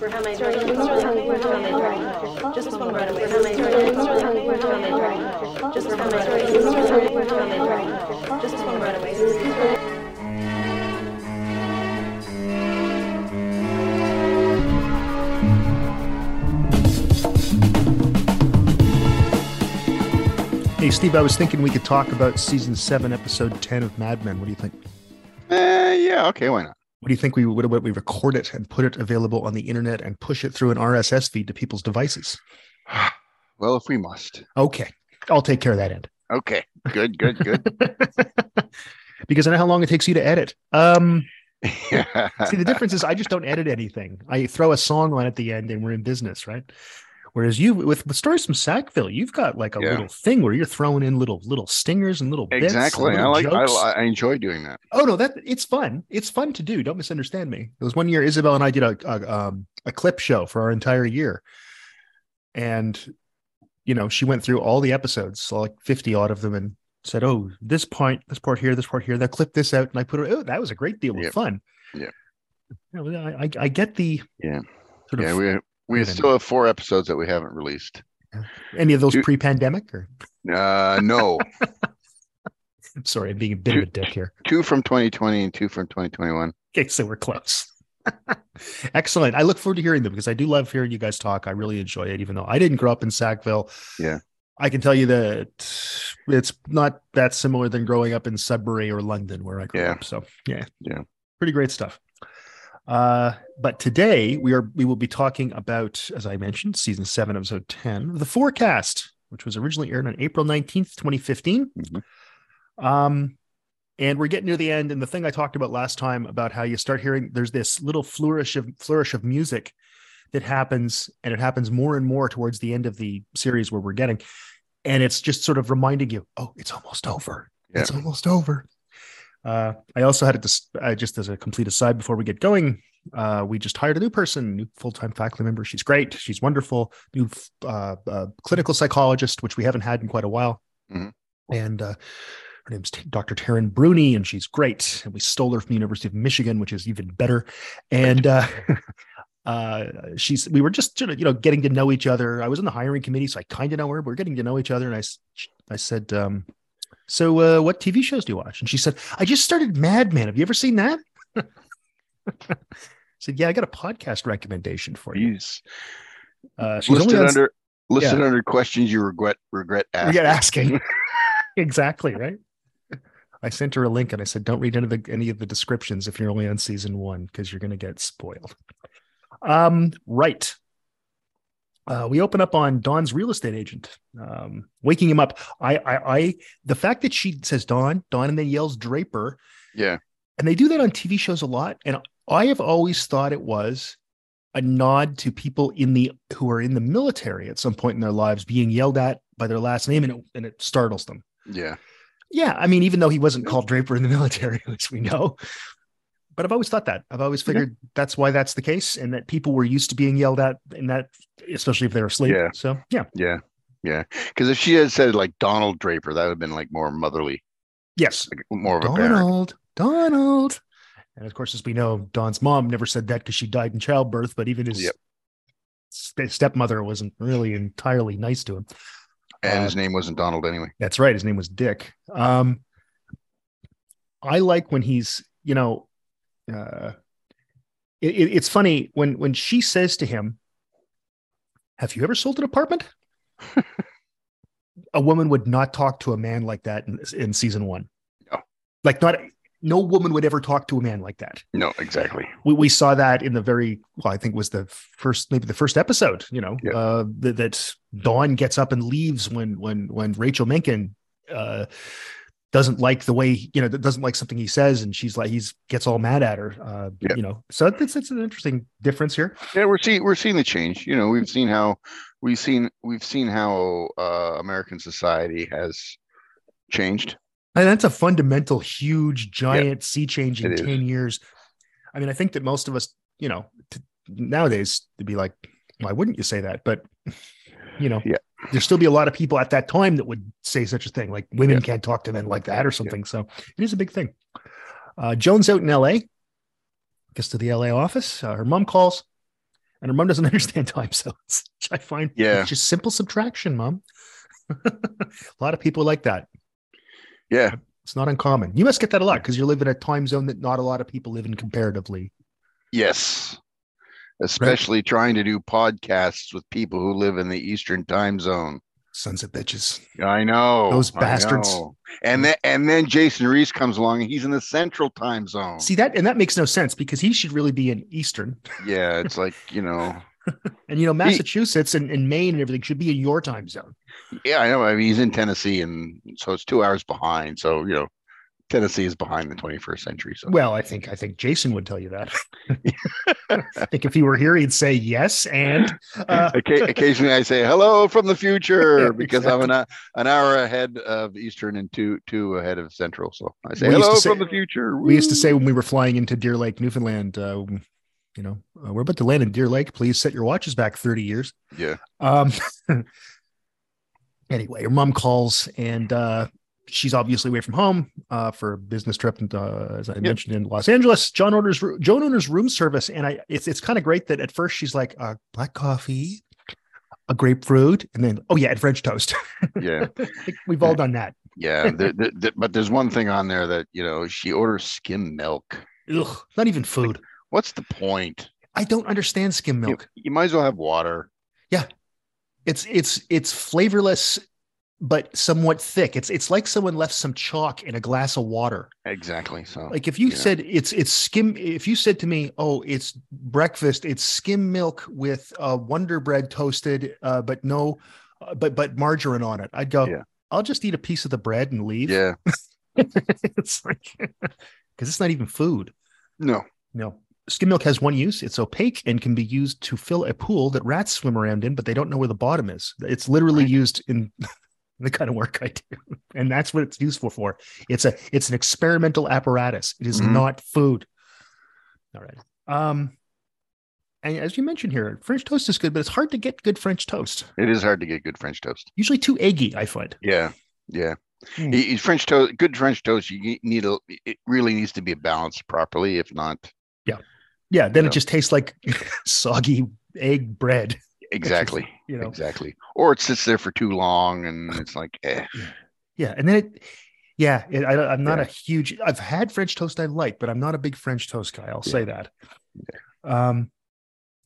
For how many Just one right away. For how many For how many Just how many For how many Just one right away. Hey, Steve, I was thinking we could talk about season seven, episode 10 of Mad Men. What do you think? Uh, yeah, okay, why not? What do you think we would what we record it and put it available on the internet and push it through an RSS feed to people's devices? Well, if we must. Okay. I'll take care of that end. Okay. Good, good, good. because I know how long it takes you to edit. Um see the difference is I just don't edit anything. I throw a song on at the end and we're in business, right? Whereas you with, with stories from Sackville, you've got like a Yeah. little thing where you're throwing in little little stingers and little bits. Exactly. I like I. I enjoy doing that. Oh no, that it's fun. It's fun to do. Don't misunderstand me. There was one year Isabel and I did a a, um, a clip show for our entire year, and you know she went through all the episodes, like fifty odd of them, and said, "Oh, this point, this part here, this part here." They clip this out, and I put it. Oh, that was a great deal of Yep. fun. Yeah. I, I I get the Yeah. sort of Yeah, we still have four episodes that we haven't released. any of those Do- pre-pandemic or Uh no. I'm sorry, I'm being a bit of a dick here. two from 2020 and two from 2021. Okay, so we're close. Excellent. I look forward to hearing them because I do love hearing you guys talk. I really enjoy it, even though I didn't grow up in Sackville. Yeah. I can tell you that it's not that similar than growing up in Sudbury or London, where I grew Yeah. up. So yeah, Yeah. pretty great stuff. Uh, but today we are we will be talking about, as I mentioned, season seven, episode ten, the forecast, which was originally aired on April nineteenth, twenty fifteen. Mhm. Um, and we're getting near the end. And the thing I talked about last time about how you start hearing there's this little flourish of flourish of music that happens, and it happens more and more towards the end of the series where we're getting, and it's just sort of reminding you, oh, it's almost over. Yeah. It's almost over. Uh, I also had to, uh, just as a complete aside before we get going. Uh, we just hired a new person, new full-time faculty member. She's great. She's wonderful. New uh, uh, clinical psychologist, which we haven't had in quite a while. Mhm. And uh, her name's Dr. Taryn Bruni, and she's great. And we stole her from the University of Michigan, which is even better. And uh, uh, she's we were just sort of you know getting to know each other. I was in the hiring committee, so I kind of know her. But we're getting to know each other, and i i said, um, "So, uh, what TV shows do you watch?" And she said, "I just started Mad Men. Have you ever seen that?" I said, "Yeah, I got a podcast recommendation for you." Jeez. Uh, she's listed only on, under listed under questions you regret regret asking. get asking exactly right. I sent her a link and I said, "Don't read any of the any of the descriptions if you're only on season one because you're going to get spoiled." Um, right. Uh, we open up on Don's real estate agent, um, waking him up. I, I, I, the fact that she says Don, Don, and then yells Draper, Yeah. and they do that on TV shows a lot. And I have always thought it was a nod to people in the who are in the military at some point in their lives being yelled at by their last name, and it, and it startles them. Yeah. Yeah, I mean, even though he wasn't called Draper in the military, which we know, but I've always thought that. I've always figured that's why that's the case, and that people were used to being yelled at and that, especially if they're asleep. Yeah. So yeah, Yeah. Yeah. Because if she had said like Donald Draper, that would have been like more motherly, yes, like more of a. Donald, Donald, and of course, as we know, Don's mom never said that because she died in childbirth, but even his Yep. st- stepmother wasn't really entirely nice to him. And Uh, his name wasn't Donald anyway. That's right. His name was Dick. Um, I like when he's, you know, uh, it, it- it's funny when when she says to him, "Have you ever sold an apartment?" a woman would not talk to a man like that in, in season one. No. Like not no woman would ever talk to a man like that. No, exactly. We, we saw that in the very well, I think it was the first maybe the first episode. You know, Yeah. uh, that, that Don gets up and leaves when when when Rachel Menken uh, doesn't like the way you know that doesn't like something he says, and she's like he's gets all mad at her. Uh, Yeah. You know, so it's it's an interesting difference here. Yeah, we're seeing we're seeing the change. You know, we've seen how we've seen we've seen how uh, American society has changed. And that's a fundamental, huge, giant sea change in it is. 10 years. I mean, I think that most of us, you know, t- nowadays to be like, why wouldn't you say that? But, you know, Yeah. there'd still be a lot of people at that time that would say such a thing, like women Yeah. can't talk to men like that or something. So it is a big thing. Uh, Joan's out in LA, gets to the LA office. Uh, her mom calls and her mom doesn't understand time zones. Which I find Yeah. it's just simple subtraction, mom. a lot of people like that. Yeah. It's not uncommon. You must get that a lot because you live in a time zone that not a lot of people live in comparatively. Yes. Especially trying to do podcasts with people who live in the Eastern time zone. Sons of bitches. I know. Those bastards. know. And then and then Jason Reese comes along and he's in the central time zone. See that, and that makes no sense because he should really be in Eastern. Yeah, it's like, you know, And you know, Massachusetts and, and Maine and everything should be in your time zone. yeah, I know. I mean, he's in Tennessee and so it's two hours behind. So, you know, Tennessee is behind the 21st century. So Well, I think I think Jason would tell you that. I think if he were here, he'd say yes. And uh, Occa- occasionally I say hello from the future Yeah, because I'm an, an hour ahead of Eastern and two two ahead of Central. So I say We hello say- from the future. we used to say when we were flying into Deer Lake, Newfoundland, uh, you know, uh, we're about to land in Deer Lake. Please set your watches back 30 years. yeah, Um, anyway, her mom calls and uh, she's obviously away from home uh, for a business trip, and uh, as I mentioned in Los Angeles, John orders Joan orders room service, and I it's it's kind of great that at first she's like uh, black coffee, a grapefruit, and then oh yeah, and French toast. yeah, We've all done that. yeah. there- there- there- but there's one thing on there that you know she orders skim milk. Ugh, not even food. What's the point? I don't understand skim You, milk. you might as well have water. Yeah, it's it's it's flavorless, but somewhat thick. It's it's like someone left some chalk in a glass of water. Exactly. So like if you Yeah. said it's it's skim if you said to me oh it's breakfast it's skim milk with uh wonder bread toasted uh but no uh, but but margarine on it i'd go Yeah. i'll just eat a piece of the bread and leave yeah, it's like because it's not even food no, no skim milk has one use it's opaque and can be used to fill a pool that rats swim around in but they don't know where the bottom is it's literally Right. used in the kind of work i do and that's what it's useful for it's a it's an experimental apparatus it is Mhm. not food all right um and as you mentioned here french toast is good but it's hard to get good french toast it is hard to get good French toast. usually too eggy i find Yeah, yeah. Y- French toast, good French toast. You need a. It really needs to be balanced properly. If not, yeah Yeah. then it just tastes like soggy egg bread exactly, you know exactly. Or it sits there for too long, and it's like, eh. Yeah, and then it, yeah, it, I, I'm not Yeah. a huge. I've had French toast I like, but I'm not a big French toast guy. I'll say that. Um,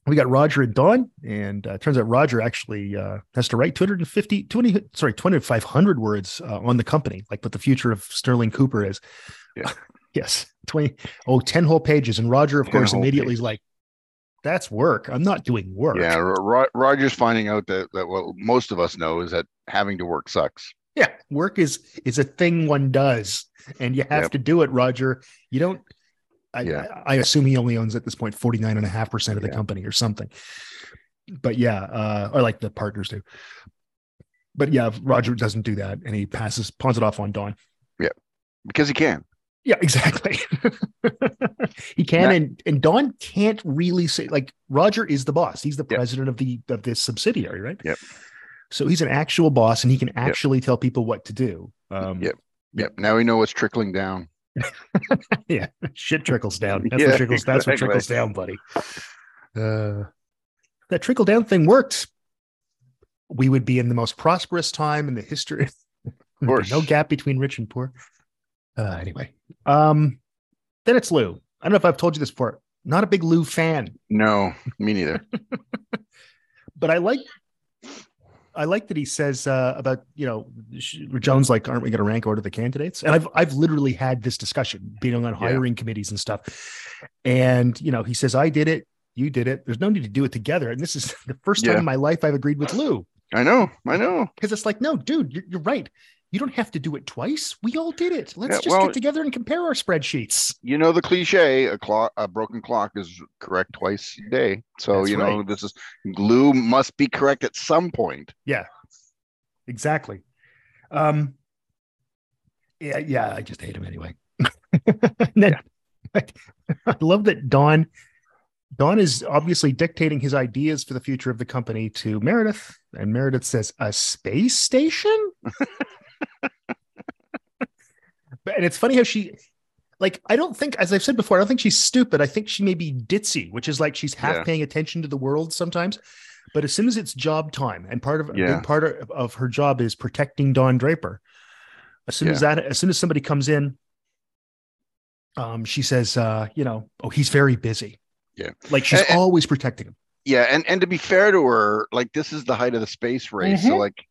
we got Roger and Don, and uh, turns out Roger actually uh, has to write 250, 20, sorry, 2,500 words uh, on the company, like what the future of Sterling Cooper is. Yeah. yes, 20, oh, 10 whole pages. And Roger, of course, immediately is like, that's work. I'm not doing work. Yeah, Ro- Ro- Roger's finding out that that what most of us know is that having to work sucks. Yeah, work is is a thing one does, and you have Yep. to do it, Roger. You don't. I, Yeah. I I assume he only owns at this point 49 and a half percent of the Yeah. company or something. But yeah, uh, or like the partners do. But yeah, Roger doesn't do that, and he passes pawns it off on Don. Yeah, because he can. Yeah, exactly. he can, That- and and Don can't really say like Roger is the boss. He's the Yep. president of the of this subsidiary, right? Yep. So he's an actual boss, and he can actually tell people what to do. Um, Yep. Yep. Now we know what's trickling down. yeah, shit trickles down. That's Yeah, what trickles. That's what trickles down, buddy. Uh, that trickle down thing worked. We would be in the most prosperous time in the history. No gap between rich and poor. Uh, anyway, um, then it's Lou. I don't know if I've told you this before. Not a big Lou fan, No, me neither. but I like. I like that he says uh, about you know Jones like aren't we going to rank order the candidates? And I've I've literally had this discussion being on hiring committees and stuff. And you know he says I did it, you did it. There's no need to do it together. And this is the first time in my life I've agreed with Lou I know. I know. because it's like no, dude, you're, you're right. You don't have to do it twice. We all did it. Let's Yeah, just well- get together and compare our spreadsheets. You know the cliche: a clock, a broken clock is correct twice a day. So That's you know right. this is Lou must be correct at some point. Yeah, exactly. Um, yeah, yeah. I just hate him anyway. Then- I love that Don. Don is obviously dictating his ideas for the future of the company to Meredith, and Meredith says, "A space station." but and it's funny how she, like I don't think, as I've said before, I don't think she's stupid. I think she may be ditzy, which is like she's half Yeah. paying attention to the world sometimes. But as soon as it's job time, and part of a Yeah. big part of, of her job is protecting Don Draper. As soon as that, as soon as somebody comes in, um, she says, uh, you know, oh, he's very busy. Yeah. like she's And- and- always protecting him. yeah and and to be fair to her like this is the height of the space race so Mhm. like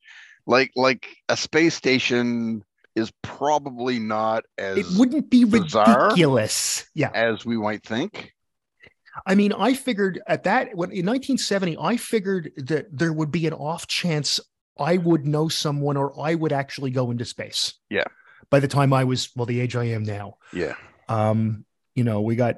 like like a space station is probably not as It wouldn't be ridiculous. Yeah. as we might think I mean, I figured at that when in 1970, I figured that there would be an off chance I would know someone or I would actually go into space. Yeah. By the time I was, well, the age I am now, yeah um, you know, we got,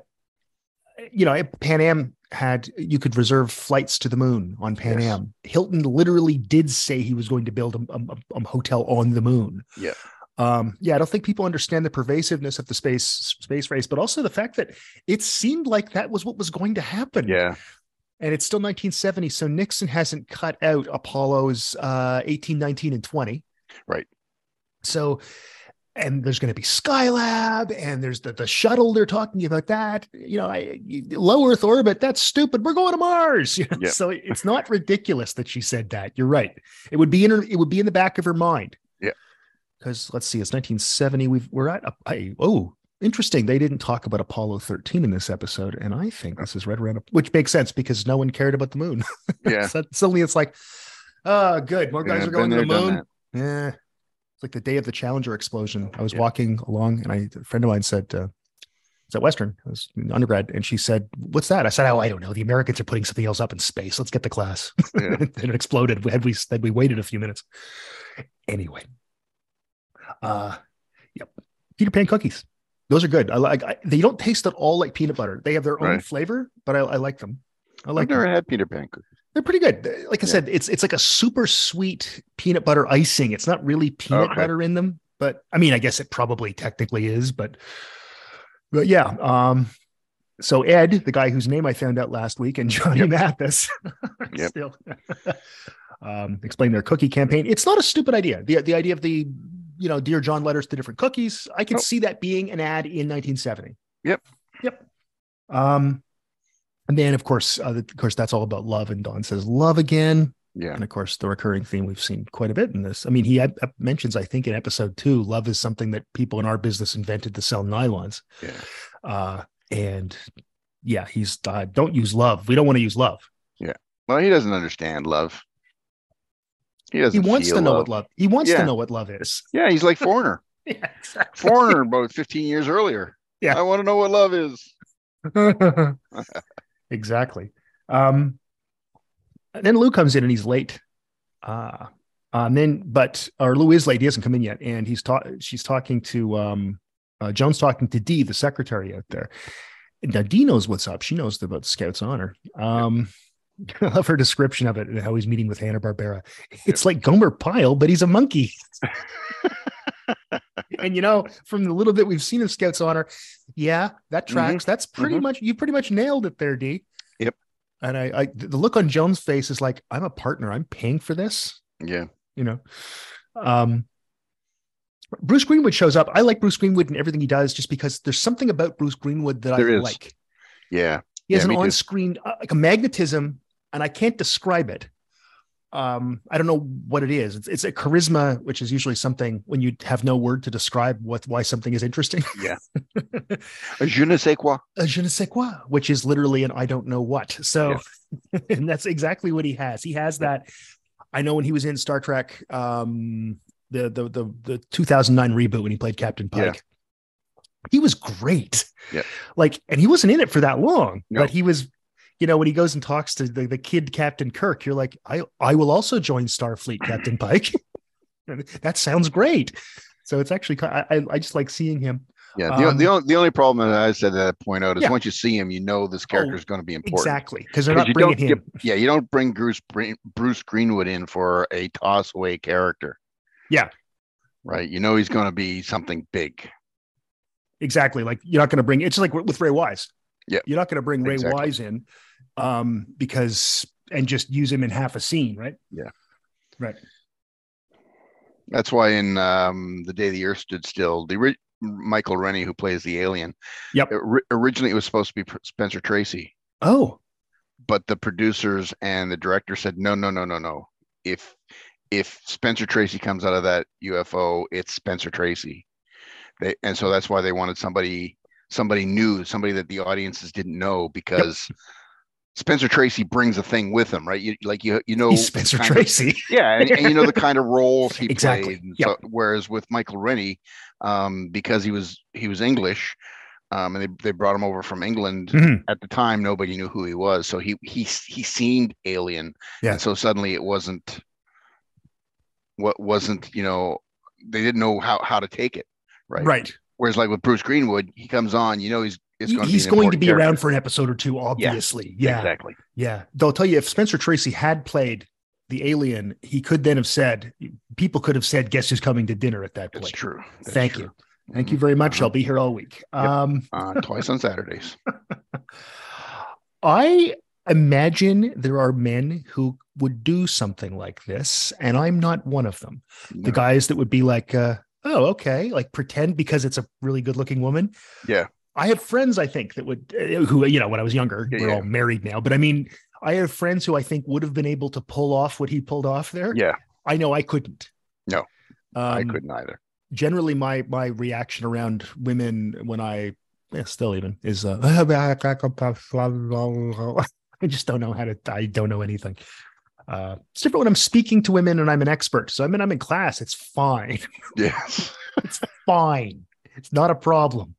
you know, Pan Am had you could reserve flights to the moon on Pan Yes. Am. Hilton literally did say he was going to build a, a- a hotel on the moon. Yeah. Um, yeah, I don't think people understand the pervasiveness of the space space race, but also the fact that it seemed like that was what was going to happen. yeah And it's still 1970, so Nixon hasn't cut out Apollo's uh 18, 19, and 20. Right. So and there's going to be Skylab, and there's the, the shuttle. They're talking about that. You know, I, low Earth orbit. That's stupid. We're going to Mars. You know? Yeah. So it's not ridiculous that she said that. You're right. It would be in her. It would be in the back of her mind. Because let's see, it's 1970. We've we're at. I, oh, interesting. They didn't talk about Apollo 13 in this episode, and I think this is right around. Which makes sense because no one cared about the moon. yeah so suddenly it's like, oh, good. More guys Yeah, are going to the moon. Yeah. It's like the day of the Challenger explosion. I was Yeah. walking along and I, a friend of mine said, uh, it's at Western, I was in undergrad. And she said, what's that? I said, oh, I don't know. The Americans are putting something else up in space. Let's get the class. Yeah. and it exploded. Had we, had we waited a few minutes. Anyway. Uh, yep. Peter Pan cookies. Those are good. I like, I, they don't taste at all like peanut butter. They have their own Right. flavor, but I, I like them. I i've like them never had peter pan cookies they're pretty good. Like I Yeah. said, it's it's like a super sweet peanut butter icing. It's not really peanut Okay. butter in them, but I mean, I guess it probably technically is, but but yeah. Um, so Ed, the guy whose name I found out last week, and Johnny Yep. Mathis, still um, explain their cookie campaign. It's not a stupid idea. The the idea of the you know dear John letters to different cookies. I could Nope. see that being an ad in 1970. Yep. Yep. Um, and then of course, uh, of course, that's all about love. And Don says love again. yeah And of course, the recurring theme we've seen quite a bit in this. I mean, he had, uh, mentions, I think, in episode two, love is something that people in our business invented to sell nylons. yeah Uh, and yeah, he's uh, don't use love. We don't want to use love. Yeah. Well he doesn't understand love he doesn't He wants to know love. what love. He wants to know what love is. yeah he's like foreigner Yeah, exactly. foreigner about 15 years earlier Yeah. i want to know what love is exactly. Um, then Lou comes in and he's late. Uh, and then, but or Lou is late. He hasn't come in yet, and he's talking. She's talking to um, uh, Joan's talking to Dee, the secretary out there. Now Dee knows what's up. She knows about Scouts Honor. Um, I love her description of it and how he's meeting with Hanna Barbera. It's like Gomer Pyle, but he's a monkey. and you know, from the little bit we've seen of Scouts Honor, yeah, that tracks. That's pretty Mhm. much you pretty much nailed it there, Dee. Yep. And I, I the look on Joan's face is like, I'm a partner. I'm paying for this. yeah You know. Um Bruce Greenwood shows up. I like Bruce Greenwood and everything he does just because there's something about Bruce Greenwood that There I is. like. yeah He has Yeah, an on-screen uh, like a magnetism, and I can't describe it. Um, I don't know what it is. It's, it's a charisma, which is usually something when you have no word to describe what why something is interesting. yeah A je ne sais quoi a je ne sais quoi, which is literally an I don't know what. So, and that's exactly what he has. He has that. I know when he was in Star Trek, um, the the the the 2009 reboot when he played Captain Pike, Yeah. he was great. Yeah. like, and he wasn't in it for that long, No. but he was. You know, when he goes and talks to the, the kid Captain Kirk, you're like, I I will also join Starfleet, Captain Pike. that sounds great. So it's actually, I, I just like seeing him. Yeah, the, Um, the, only, the only problem that I said that I point out is Yeah. once you see him, you know this character is going to be important. Exactly, because they're not you bringing him. get- yeah, you don't bring Bruce Bruce Greenwood in for a toss away character. Yeah. right. You know he's going to be something big. Exactly. Like you're not going to bring it's like with Ray Wise. Yeah. You're not going to bring Ray Exactly. Wise in um because and just use him in half a scene, right? Yeah. Right. That's why in um, the day the Earth stood still, the ori- Michael Rennie, who plays the alien. Yep. It ri- originally, it was supposed to be Spencer Tracy, Oh, but the producers and the director said, no, no, no, no, no. If if Spencer Tracy comes out of that UFO, it's Spencer Tracy. They and so that's why they wanted somebody somebody new, somebody that the audiences didn't know because Spencer Tracy brings a thing with him, right? You like you you know he's Spencer kind of- Tracy. yeah, and, and you know the kind of roles he Exactly. played. Yep. So, whereas with Michael Rennie, um, because he was he was English, um, and they, they brought him over from England. Mhm. At the time, nobody knew who he was, so he he he seemed alien. Yeah. And so suddenly it wasn't what wasn't you know they didn't know how how to take it, right? Right. Whereas like with Bruce Greenwood, he comes on, you know he's it's going he's to be going to be around for an episode or two, obviously. Yeah. exactly. Yeah. They'll tell you if Spencer Tracy had played the alien, he could then have said, people could have said, guess who's coming to dinner at that That's point. true. That's true Thank true. you. Thank you very much. Uh-huh. I'll be here all week. Um, Uh, twice on Saturdays. I imagine there are men who would do something like this, and I'm not one of them. The guys that would be like, uh, oh, okay, like pretend because it's a really good looking woman. Yeah. I have friends, I think, that would, uh, who, you know, when I was younger, Yeah, we're yeah. all married now, but I mean, I have friends who I think would have been able to pull off what he pulled off there. Yeah, I know I couldn't. No, I Um, couldn't either. generally my my reaction around women when I yeah, still even is uh, I just don't know how to I don't know anything. Uh, it's different when I'm speaking to women and I'm an expert. So I mean I'm in class. It's fine. Yes. It's fine. It's not a problem.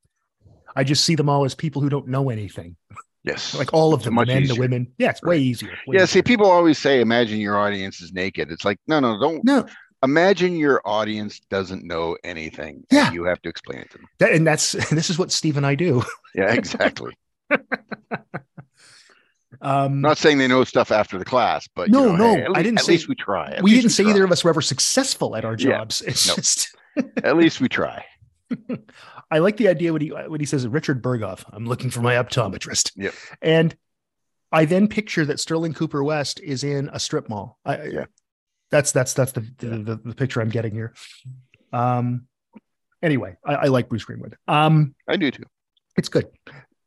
I just see them all as people who don't know anything. Yes. Like all of them, the men, the women. Yeah, it's way easier. way yeah, see, people always say, imagine your audience is naked. It's like, no, no, don't no, imagine your audience doesn't know anything. Yeah. You have to explain it to them. that, and that's this is what Steve and I do. Yeah, exactly. Um, Not saying they know stuff after the class, but you No, know, no, hey, at I didn't At say- least we try. At we didn't say try. either of us were ever successful at our Yeah. jobs. It's No. just At least we try. I like the idea when he when he says Richard Burghoff, I'm looking for my optometrist. Yep. And I then picture that Sterling Cooper West is in a strip mall. I, Yeah. That's that's that's the, the, the the picture I'm getting here. Um anyway, I, I like Bruce Greenwood. Um I do too. it's good.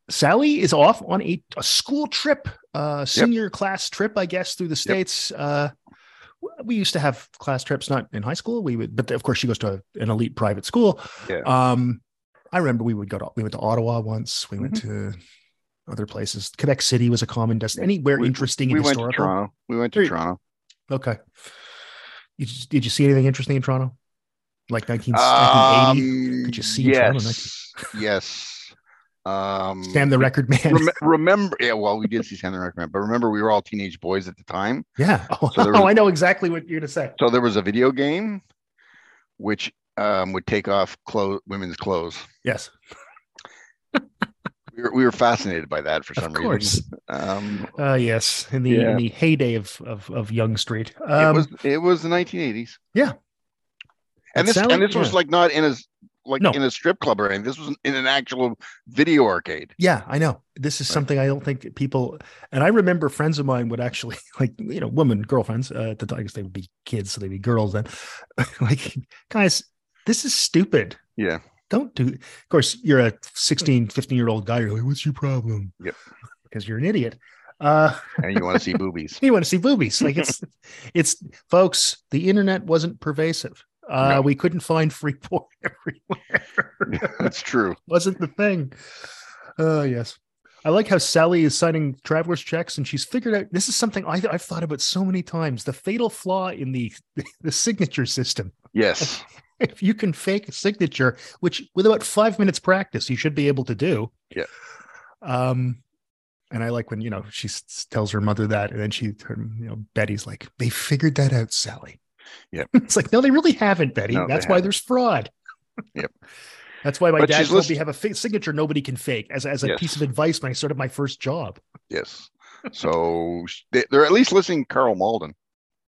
Sally is off on a, a school trip, uh senior class trip, I guess, through the states. Uh we used to have class trips, not in high school. We would, but of course, she goes to an elite private school. Yeah. Um, I remember we would go to we went to Ottawa once. We went to other places. Quebec City was a common destination. Anywhere We- interesting We and went to. Toronto. We went to Toronto. Okay. You did you see anything interesting in Toronto? Like 19, 1980? Um, Could you see in Toronto, Yes. Yes. Um, Sam the Record Man. rem- remember, yeah, well, we did see Sam the Record Man, but remember, we were all teenage boys at the time. yeah. Oh, So there was- I know exactly what you're going to say. So there was a video game which um, would take off clothes, women's clothes. Yes. We were, we were fascinated by that for some Of course. reason. Um, Uh, yes. In the Yeah. in the heyday of of, of Yonge Street. it Um, was it was the 1980s. yeah. and It this sounded- and this was like not in a like No. in a strip club or anything. This was in an actual video arcade. Yeah, I know. This is Right. something I don't think people. And I remember friends of mine would actually like, you know, women girlfriends. Uh, at the time, I guess they would be kids, so they'd be girls then. like, guys, this is stupid. Yeah. Don't do. Of course, you're a 16, 15 year old guy. You're like, what's your problem? Yep. Because you're an idiot. Uh, And you want to see boobies. you want to see boobies. Like it's, it's, folks. The internet wasn't pervasive. Uh, No. We couldn't find free porn everywhere. That's true. wasn't the thing. Oh yes. I like how Sally is signing traveler's checks and she's figured out this is something I, I've thought about so many times. The fatal flaw in the the signature system. Yes. If you can fake a signature, which with about five minutes practice, you should be able to do. Yeah. Um, and I like when you know she s- tells her mother that, and then she, her, you know, Betty's like, "They figured that out, Sally." Yep. it's like, no, they really haven't, Betty. No, That's why haven't. there's fraud. Yep. That's why my But dad told me have a signature nobody can fake as, as a Yes. piece of advice when I started my first job. Yes. So they, they're at least listening to Karl Malden,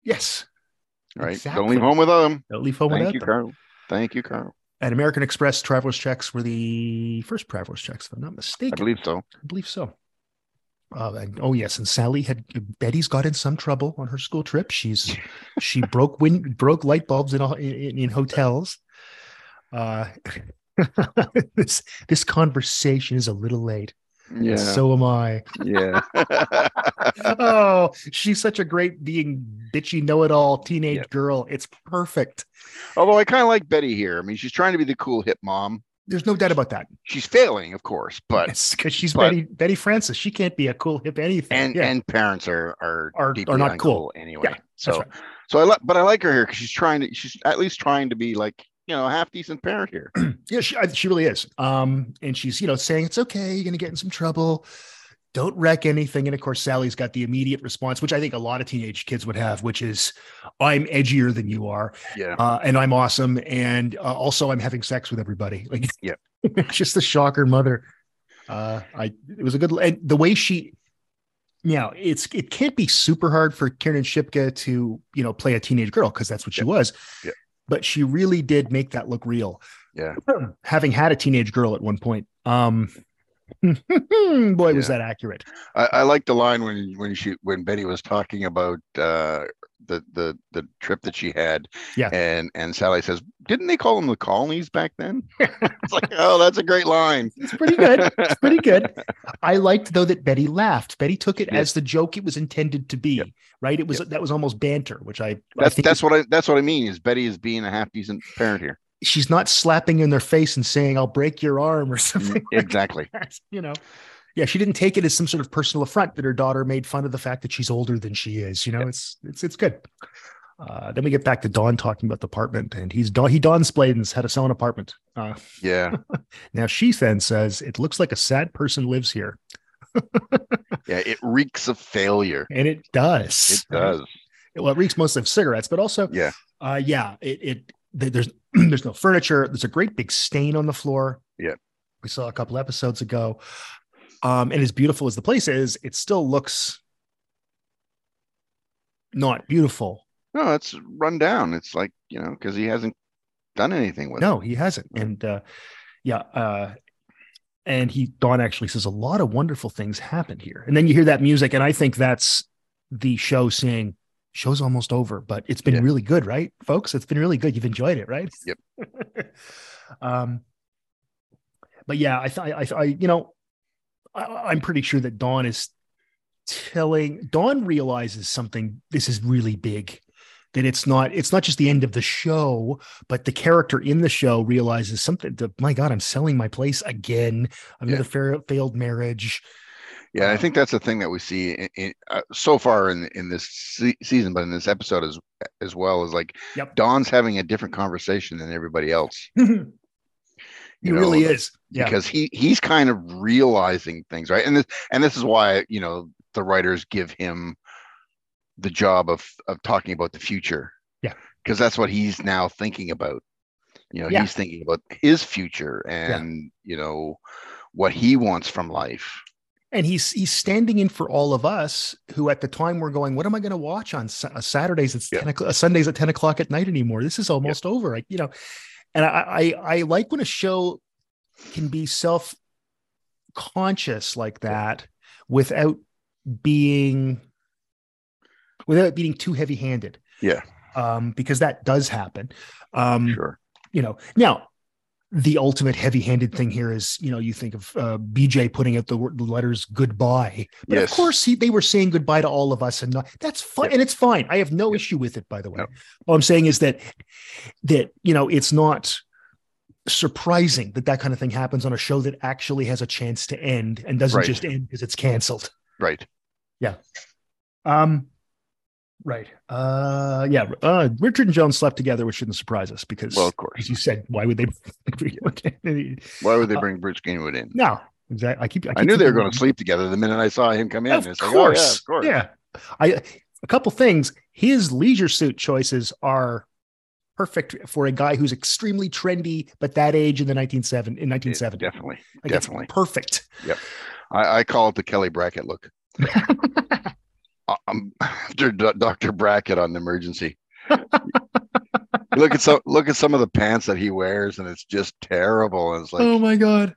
Yes. right? Exactly. Don't leave home without them. Don't leave home Thank without you, them. Karl. Thank you, Karl. And American Express, traveler's checks were the first traveler's checks, if I'm not mistaken. I believe so. I believe so. Uh, and, oh yes, and Sally had Betty's got in some trouble on her school trip. She's she broke wind broke light bulbs in, all in in hotels. Uh, this this conversation is a little late. Yeah. So am I. yeah. oh, she's such a great being bitchy know-it-all teenage Yeah. girl. It's perfect. Although I kind of like Betty here. I mean, she's trying to be the cool hip mom. There's no doubt about that. She's failing, of course, but because she's but- Betty Betty Francis. She can't be a cool hip anything. and yeah. and parents are are Are- are not cool. anyway. Yeah, so right. so I like, but I like her here because she's trying to. She's at least trying to be like you know a half decent parent here. yeah, she I- she really is. Um, and she's you know saying it's okay. You're gonna get in some trouble. Don't wreck anything. And of course, Sally's got the immediate response, which I think a lot of teenage kids would have, which is, "I'm edgier than you are, Yeah. uh, and I'm awesome, and uh, also I'm having sex with everybody." Like, Yeah. just a shocker, mother. Uh, I it was a good and the way she. Now it's it can't be super hard for Kiernan Shipka to you know play a teenage girl because that's what she was, Yeah. but she really did make that look real Yeah. having had a teenage girl at one point. Um, boy, was that accurate. I, I like the line when when she when Betty was talking about uh, the the the trip that she had. Yeah. And and Sally says, "Didn't they call them the colonies back then?" it's like, oh, that's a great line. It's pretty good. It's pretty good. I liked though that Betty laughed. Betty took it Yeah. as the joke it was intended to be. Yep. Right? It was that was almost banter, which I, I That's think that's what I that's what I mean. Is Betty is being a half decent parent here? She's not slapping in their face and saying "I'll break your arm" or something. like exactly. that, you know. Yeah, she didn't take it as some sort of personal affront that her daughter made fun of the fact that she's older than she is. You know, Yep. it's it's it's good. Uh, then we get back to Don talking about the apartment, and he's Don. He Don Spladen's had to sell an apartment. Uh, Yeah. Now she then says, "It looks like a sad person lives here," Yeah. It reeks of failure. and it does. It does. Well, it reeks mostly of cigarettes, but also, Yeah. uh, yeah, it it there's there's no furniture. There's a great big stain on the floor. Yeah. we saw a couple episodes ago. Um, and as beautiful as the place is, it still looks not beautiful. No, it's run down. It's like you know because he hasn't done anything with it. No, he hasn't. And uh, yeah, uh, and he Don actually says a lot of wonderful things happen here. And then you hear that music, and I think that's the show saying show's almost over, but it's been Yeah. really good, right, folks? It's been really good. You've enjoyed it, right? Yep. um, but yeah, I thought I, I, you know, I, I'm pretty sure that Don is telling Don realizes something. This is really big. That it's not it's not just the end of the show, but the character in the show realizes something. That, my God, I'm selling my place again. Another fair, failed marriage. Yeah, I think that's the thing that we see in, in, uh, so far in in this se- season, but in this episode as as well is like Yep. Don's having a different conversation than everybody else. he know, really is. Yeah. because he he's kind of realizing things, right? And this and this is why you know the writers give him the job of of talking about the future. Yeah. because that's what he's now thinking about. You know, Yeah. he's thinking about his future and you know what he wants from life. And he's he's standing in for all of us who at the time were going what am i going to watch on uh, saturdays? It's Yeah. 10 o'clock sundays at 10 o'clock at night anymore. This is almost over. Like you know and I, I i like when a show can be self conscious like that without being without being too heavy handed Yeah, um because that does happen. Um sure. you know now the ultimate heavy-handed thing here is you know you think of uh, bj putting out the, word- the letters goodbye but Yes. of course he, they were saying goodbye to all of us and not, that's fine Yep. and it's fine i have no Yep. issue with it by the way No. all i'm saying is that that you know it's not surprising that that kind of thing happens on a show that actually has a chance to end and doesn't Right. just end because it's canceled Right. Yeah. Um right uh yeah uh richard and jones slept together which shouldn't surprise us because Well, of as course. you said, why would they? Why would they Uh, bring Bruce Greenwood in? no, exactly. I keep. I, I knew they were going to sleep together the minute I saw him come in. Of It's like, course, oh, yeah, of course. yeah. I a couple things. His leisure suit choices are perfect for a guy who's extremely trendy, but that age in the 1970 in It- 1970. definitely, Like, definitely. perfect. I, I call it the Kelly Brackett look. um, after Dr. Brackett on the emergency. look at some look at some of the pants that he wears, and it's just terrible. And it's like, oh my god.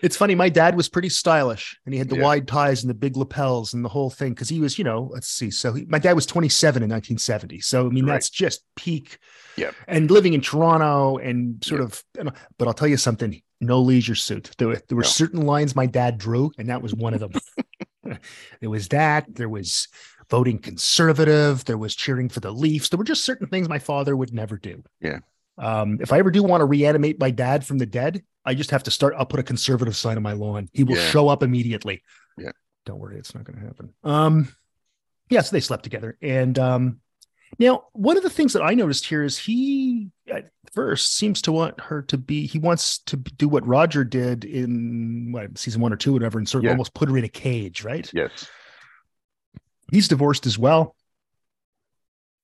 It's funny. My dad was pretty stylish, and he had the Yeah. wide ties and the big lapels and the whole thing because he was, you know, let's see. So he, my dad was 27 in 1970. So I mean, Right. that's just peak. Yep. And living in Toronto and sort Yep. of, but I'll tell you something. No leisure suit. There were there were No. certain lines my dad drew, and that was one of them. there was that. There was voting conservative. There was cheering for the Leafs. There were just certain things my father would never do. Yeah. Um, if I ever do want to reanimate my dad from the dead, I just have to start. I'll put a conservative sign on my lawn. He will Yeah. show up immediately. Yeah. Don't worry, it's not going to happen. Um, yeah, so they slept together. And um, now one of the things that I noticed here is he at first seems to want her to be. He wants to do what Roger did in what season one or two, whatever, and sort of Yeah. almost put her in a cage, right? Yes. He's divorced as well.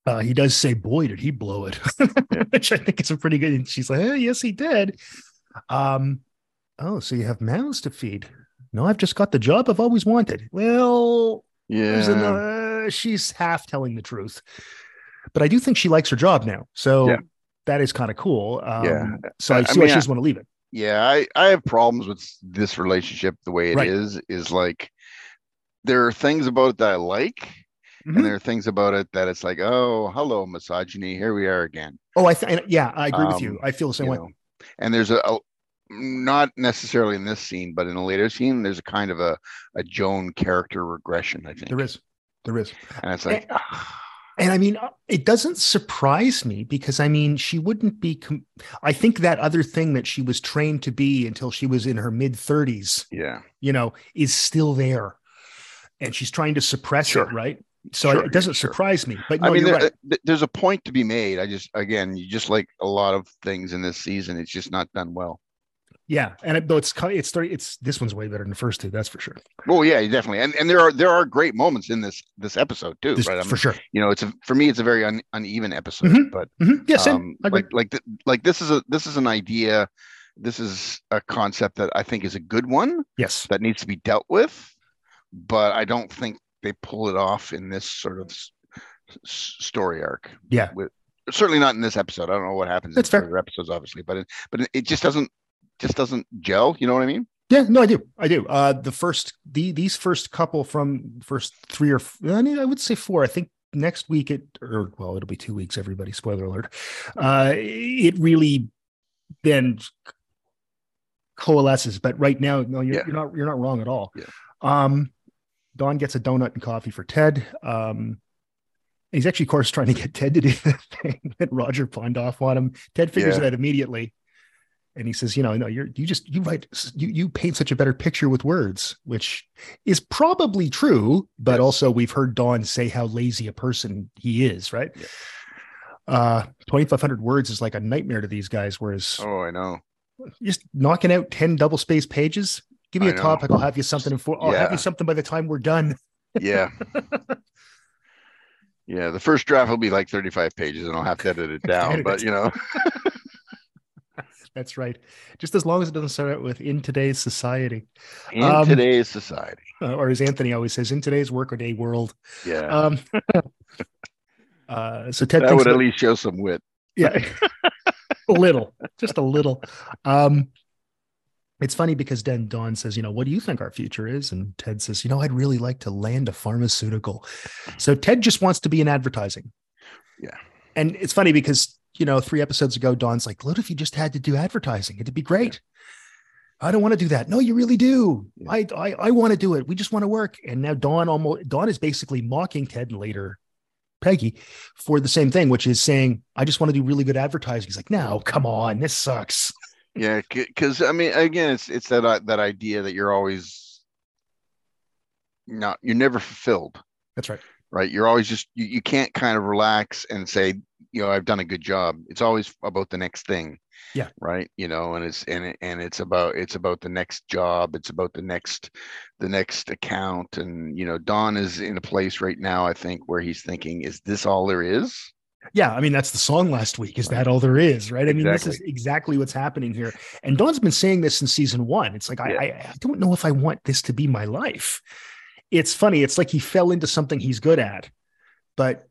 Uh, he does say, "Boy, did he blow it," which I think is a pretty good. And she's like, eh, "Yes, he did." Um, oh, so you have mouths to feed? No, I've just got the job I've always wanted. Well, Yeah. ano- she's half telling the truth, but I do think she likes her job now. So Yeah. that is kind of cool. Um, Yeah. So I, I- see why she doesn't want to leave it. yeah i i have problems with this relationship the way it is. Right. is like there are things about it that i like Mhm. and there are things about it that it's like oh hello misogyny here we are again Oh, I th- yeah, I agree with you. Um, I feel the same way. know. and there's a, a not necessarily in this scene but in a later scene there's a kind of a a joan character regression i think There is, there is. and it's like ah, And I mean, uh, it doesn't surprise me because I mean, she wouldn't be. Com- I think that other thing that she was trained to be until she was in her mid 30s, yeah you know, is still there. And she's trying to suppress Sure. it, right? So Sure, it doesn't sure. surprise me. But no, I mean, there, right. there's a point to be made. I just, again, you just like a lot of things in this season, it's just not done well. Yeah, and it, though it's it's starting, it's this one's way better than the first two. That's for sure. Well, yeah, definitely, and and there are there are great moments in this this episode too, This- right? I mean, for sure. you know, it's a, for me, it's a very un, uneven episode, Mhm. but Mhm. Yeah, um, like like th- like this is a this is an idea, this is a concept that I think is a good one yes. that needs to be dealt with, but I don't think they pull it off in this sort of s- story arc. Yeah. with certainly not in this episode. I don't know what happens That's in fair. episodes, obviously, but it, but it, it just doesn't just doesn't gel. You know what I mean? Yeah, no, I do. I do. Uh, the first, the these first couple from first three or I mean, I would say four. I think next week it, or well, it'll be two weeks. Everybody, spoiler alert. Uh, it really then coalesces. But right now, no, you're, Yeah. you're not. You're not wrong at all. Yeah. Um, Don gets a donut and coffee for Ted. Um, he's actually, of course, trying to get Ted to do the thing that Roger pawned off on him. Ted figures Yeah. it out immediately and he says, you know, no, you're you just you write you you paint such a better picture with words, which is probably true, but also we've heard Don say how lazy a person he is, right? Yeah. Uh 2500 words is like a nightmare to these guys whereas Oh, I know. just knocking out 10 double space pages, give me I a know. topic, I'll have you something in four, I'll have you something by the time we're done. Yeah. yeah. The first draft will be like 35 pages and I'll have to edit it down, but you know, That's right. Just as long as it doesn't start out with in today's society. in Um, today's society. Uh, or as Anthony always says, in today's workaday world. Yeah. Um, uh, so Ted that would at least show some wit. yeah, a little, just a little. Um, it's funny because then Don says, you know, what do you think our future is? And Ted says, you know, I'd really like to land a pharmaceutical. So Ted just wants to be in advertising. Yeah. And it's funny because, you know, three episodes ago, Don's like, what if you just had to do advertising? It'd be great. I don't want to do that. No, you really do. Yeah. I, I I want to do it. We just want to work. And now Don almost Don is basically mocking Ted and later Peggy for the same thing, which is saying, I just want to do really good advertising. He's like, no, come on, this sucks. Yeah. Cause I mean, again, it's, it's that, uh, that idea that you're always not, you're never fulfilled. That's right. right? You're always just you, you can't kind of relax and say, you know, I've done a good job. It's always about the next thing. Yeah. Right. You know, and it's and it, and it's about it's about the next job. It's about the next the next account. And you know, Don is in a place right now, I think, where he's thinking, is this all there is? Yeah, I mean that's the song last week. Is Right. that all there is? Right. I mean, this is Exactly. exactly what's happening here. And Don's been saying this in season one. It's like Yeah. I, I don't know if I want this to be my life. It's funny. It's like he fell into something he's good at, but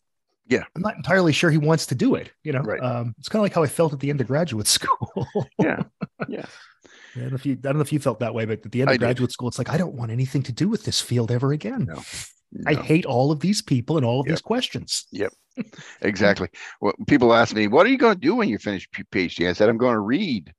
Yeah. I'm not entirely sure he wants to do it. You know, Right. um, it's kind of like how I felt at the end of graduate school. Yeah. Yeah. I don't know if you, I don't know if you felt that way, but at the end I of did. graduate school, it's like I don't want anything to do with this field ever again. No. I hate all of these people and all of Yep. these questions. Yep, exactly. Well, people ask me, "What are you going to do when you finish PhD?" I said, "I'm going to read."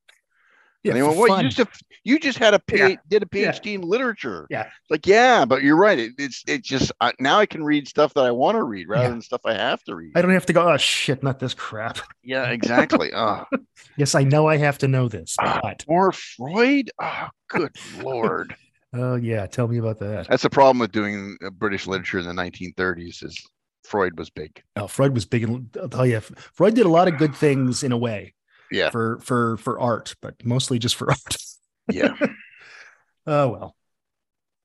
Yeah, and they went, "What? You just you just had a P- Yeah. did a Yeah. PhD in literature?" Yeah. Like, yeah, but you're right. It, it's it's just uh, now I can read stuff that I want to read rather Yeah. than stuff I have to read. I don't have to go. Oh shit, not this crap. yeah, exactly. oh, Yes, I know I have to know this, Ah. but more Freud. Oh, good lord. oh yeah, tell me about that. That's the problem with doing uh, British literature in the 1930s. Is Freud was big. Oh, Freud was big, and I'll tell you, Freud did a lot of good things in a way Yeah, for for for art, but mostly just for art. yeah. Oh well.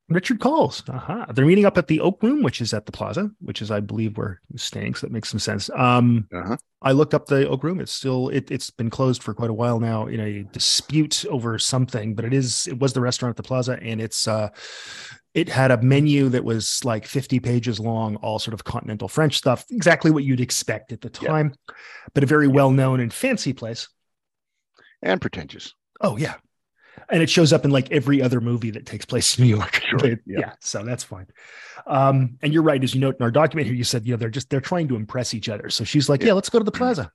Richard calls. Aha. They're meeting up at the Oak Room, which is at the Plaza, which is, I believe, where he was staying. So that makes some sense. Um, Uh-huh. I looked up the Oak Room. It's still it, it's been closed for quite a while now in a dispute over something, but it is it was the restaurant at the Plaza, and it's uh, it had a menu that was like 50 pages long, all sort of continental French stuff, exactly what you'd expect at the Yeah. time, but a very well known and fancy place. And pretentious. Oh yeah. And it shows up in like every other movie that takes place in New York. Sure, yeah. yeah. So that's fine. Um, and you're right, as you note in our document here, you said, you know, they're just they're trying to impress each other. So she's like, Yeah. Yeah, let's go to the plaza.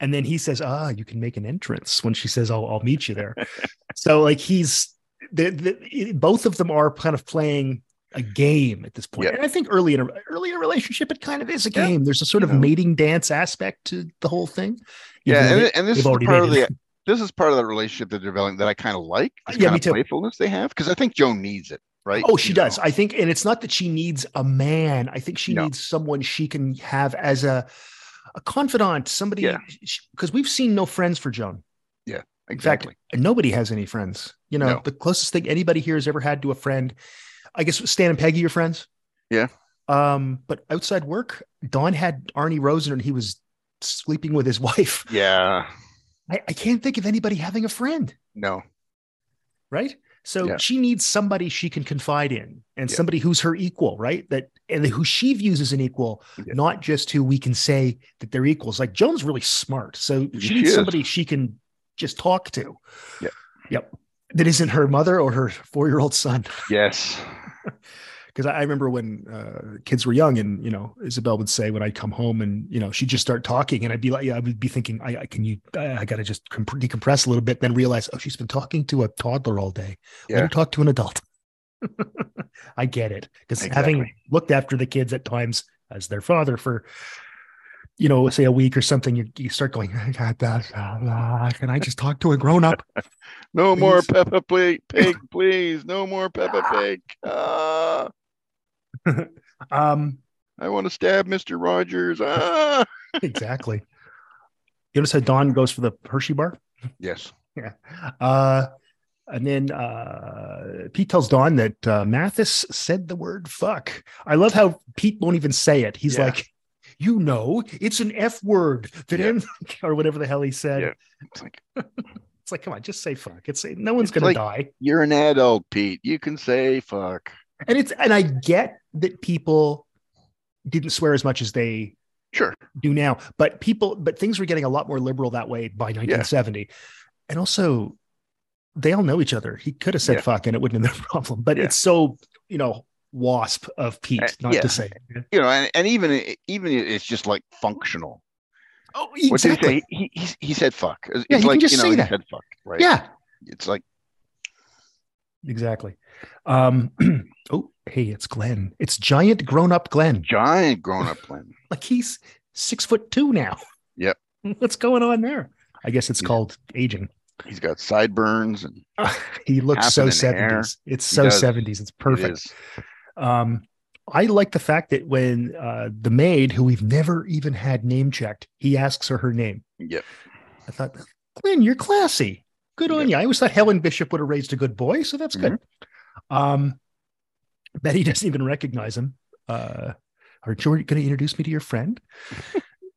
And then he says, Ah, you can make an entrance when she says, I'll, I'll meet you there. so like he's the, the both of them are kind of playing a game at this point. Yeah. And I think early in a early in a relationship, it kind of is a Yeah. game. There's a sort You of know. mating dance aspect to the whole thing. Yeah, and, they- and this is part of the this is part of the relationship that they're developing that I kind of like. This uh, Yeah, kind me of too. playfulness they have because I think Joan needs it, right? Oh, she You does. know? I think, and it's not that she needs a man. I think she No. needs someone she can have as a a confidant, somebody. Yeah. Because we've seen no friends for Joan. Exactly. fact, nobody has any friends. You know, No. the closest thing anybody here has ever had to a friend, I guess, Stan and Peggy are friends. Yeah. Um, but outside work, Don had Arnie Rosen, and he was sleeping with his wife. yeah. I, I can't think of anybody having a friend. No. right? So Yeah. she needs somebody she can confide in and Yeah. somebody who's her equal, right? That and who she views as an equal, Yeah. not just who we can say that they're equals. Like Joan's really smart, so she She needs is. somebody she can just talk to. Yeah. Yep. That isn't her mother or her four-year-old son. Yes. Because I remember when uh, kids were young, and you know, Isabel would say when I'd come home, and you know, she'd just start talking, and I'd be like, yeah, I would be thinking, I, I can you, I, I got to just comp- decompress a little bit, then realize, oh, she's been talking to a toddler all day. Let her talk to an adult. I get it because having looked after the kids at times as their father for, you know, say a week or something, you, you start going, I got that. blah, blah. Can I just talk to a grown up? No more Please. Peppa Pig, pig, please. No more Peppa Pig. Ah, um, I want to stab Mr. Rogers. Ah. exactly. You notice how Don goes for the Hershey bar? Yes. Yeah. Uh, and then uh, Pete tells Don that uh, Mathis said the word fuck. I love how Pete won't even say it. He's Yeah. like, you know, it's an F word that Yeah. ends, or whatever the hell he said. Yeah. It's like It's like, come on, just say fuck. It's no one's It's gonna like- die. you're an adult, Pete. You can say fuck. And it's and I get that people didn't swear as much as they Sure. do now, but people, but things were getting a lot more liberal that way by 1970. And also, they all know each other. He could have said Yeah. fuck and it wouldn't have been a problem, but Yeah. it's so, you know, wasp of Pete Uh, not yeah. to say. You know, and, and even even it's just like functional. Oh, What did exactly. he say? He, he, he said fuck. It's Yeah, he can like just you know say he that. said fuck. Right. Yeah, It's like exactly. Um, oh, hey, it's Glenn. It's giant grown up Glenn. giant grown up Glenn. Like he's six foot two now. Yep. What's going on there? I guess it's Yeah. called aging. He's got sideburns and he looks so Happening hair. 70s. It's so 70s. It's perfect. is. Um, I like the fact that when uh, the maid, who we've never even had name checked, he asks her her name. Yep. I thought, Glenn, you're classy. Good on you. I always thought Helen Bishop would have raised a good boy, so that's good. Mm-hmm. Um, Betty doesn't even recognize him. Uh, are you going to introduce me to your friend?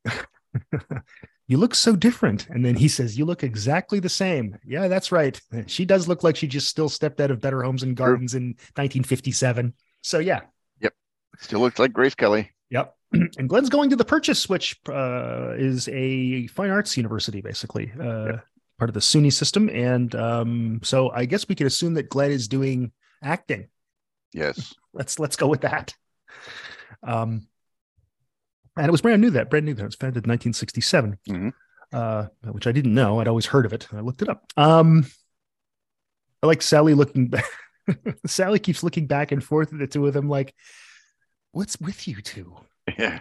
you look so different. And then he says, You look exactly the same. Yeah, that's right. She does look like she just still stepped out of Better Homes and Gardens in 1957. So, yeah. Yep. Still looks like Grace Kelly. Yep. And Glenn's going to the Purchase, which uh, is a fine arts university, basically. Uh, part of the SUNY system, and um, so I guess we could assume that Glenn is doing acting. Yes. Let's let's go with that. Um, and it was brand new that brand new that it was founded in 1967, Mhm. uh, which I didn't know. I'd always heard of it. I looked it up. Um, I like Sally looking. back. Sally keeps looking back and forth at the two of them, like, "What's with you two? Yeah.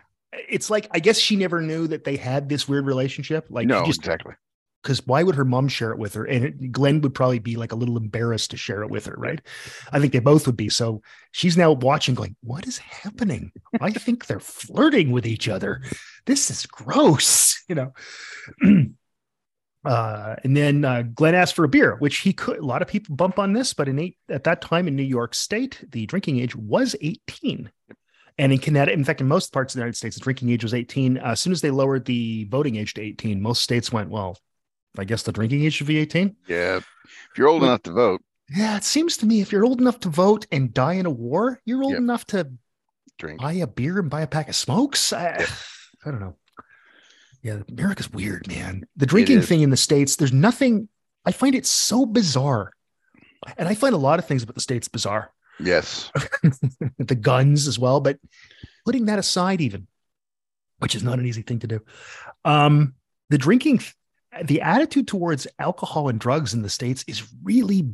It's like I guess she never knew that they had this weird relationship. Like, no, just exactly. because why would her mom share it with her? And it, Glenn would probably be like a little embarrassed to share it with her, right? I think they both would be. So she's now watching, going, "What is happening? I think they're flirting with each other. This is gross," you know. Uh, and then uh, Glenn asked for a beer, which he could. A lot of people bump on this, but in eight at that time in New York State, the drinking age was 18. And in Connecticut, in fact, in most parts of the United States, the drinking age was 18. Uh, as soon as they lowered the voting age to 18, most states went, well, I guess the drinking age should be 18. Yeah. If you're old Well- enough to vote, Yeah, it seems to me if you're old enough to vote and die in a war, you're old Yep. enough to drink. buy a beer and buy a pack of smokes. I, I don't know. Yeah, America's weird, man. The drinking thing in the States, there's nothing, I find it so bizarre. And I find a lot of things about the States bizarre, Yes. the guns as well. But putting that aside, even, which is not an easy thing to do, um, the drinking, the attitude towards alcohol and drugs in the States is really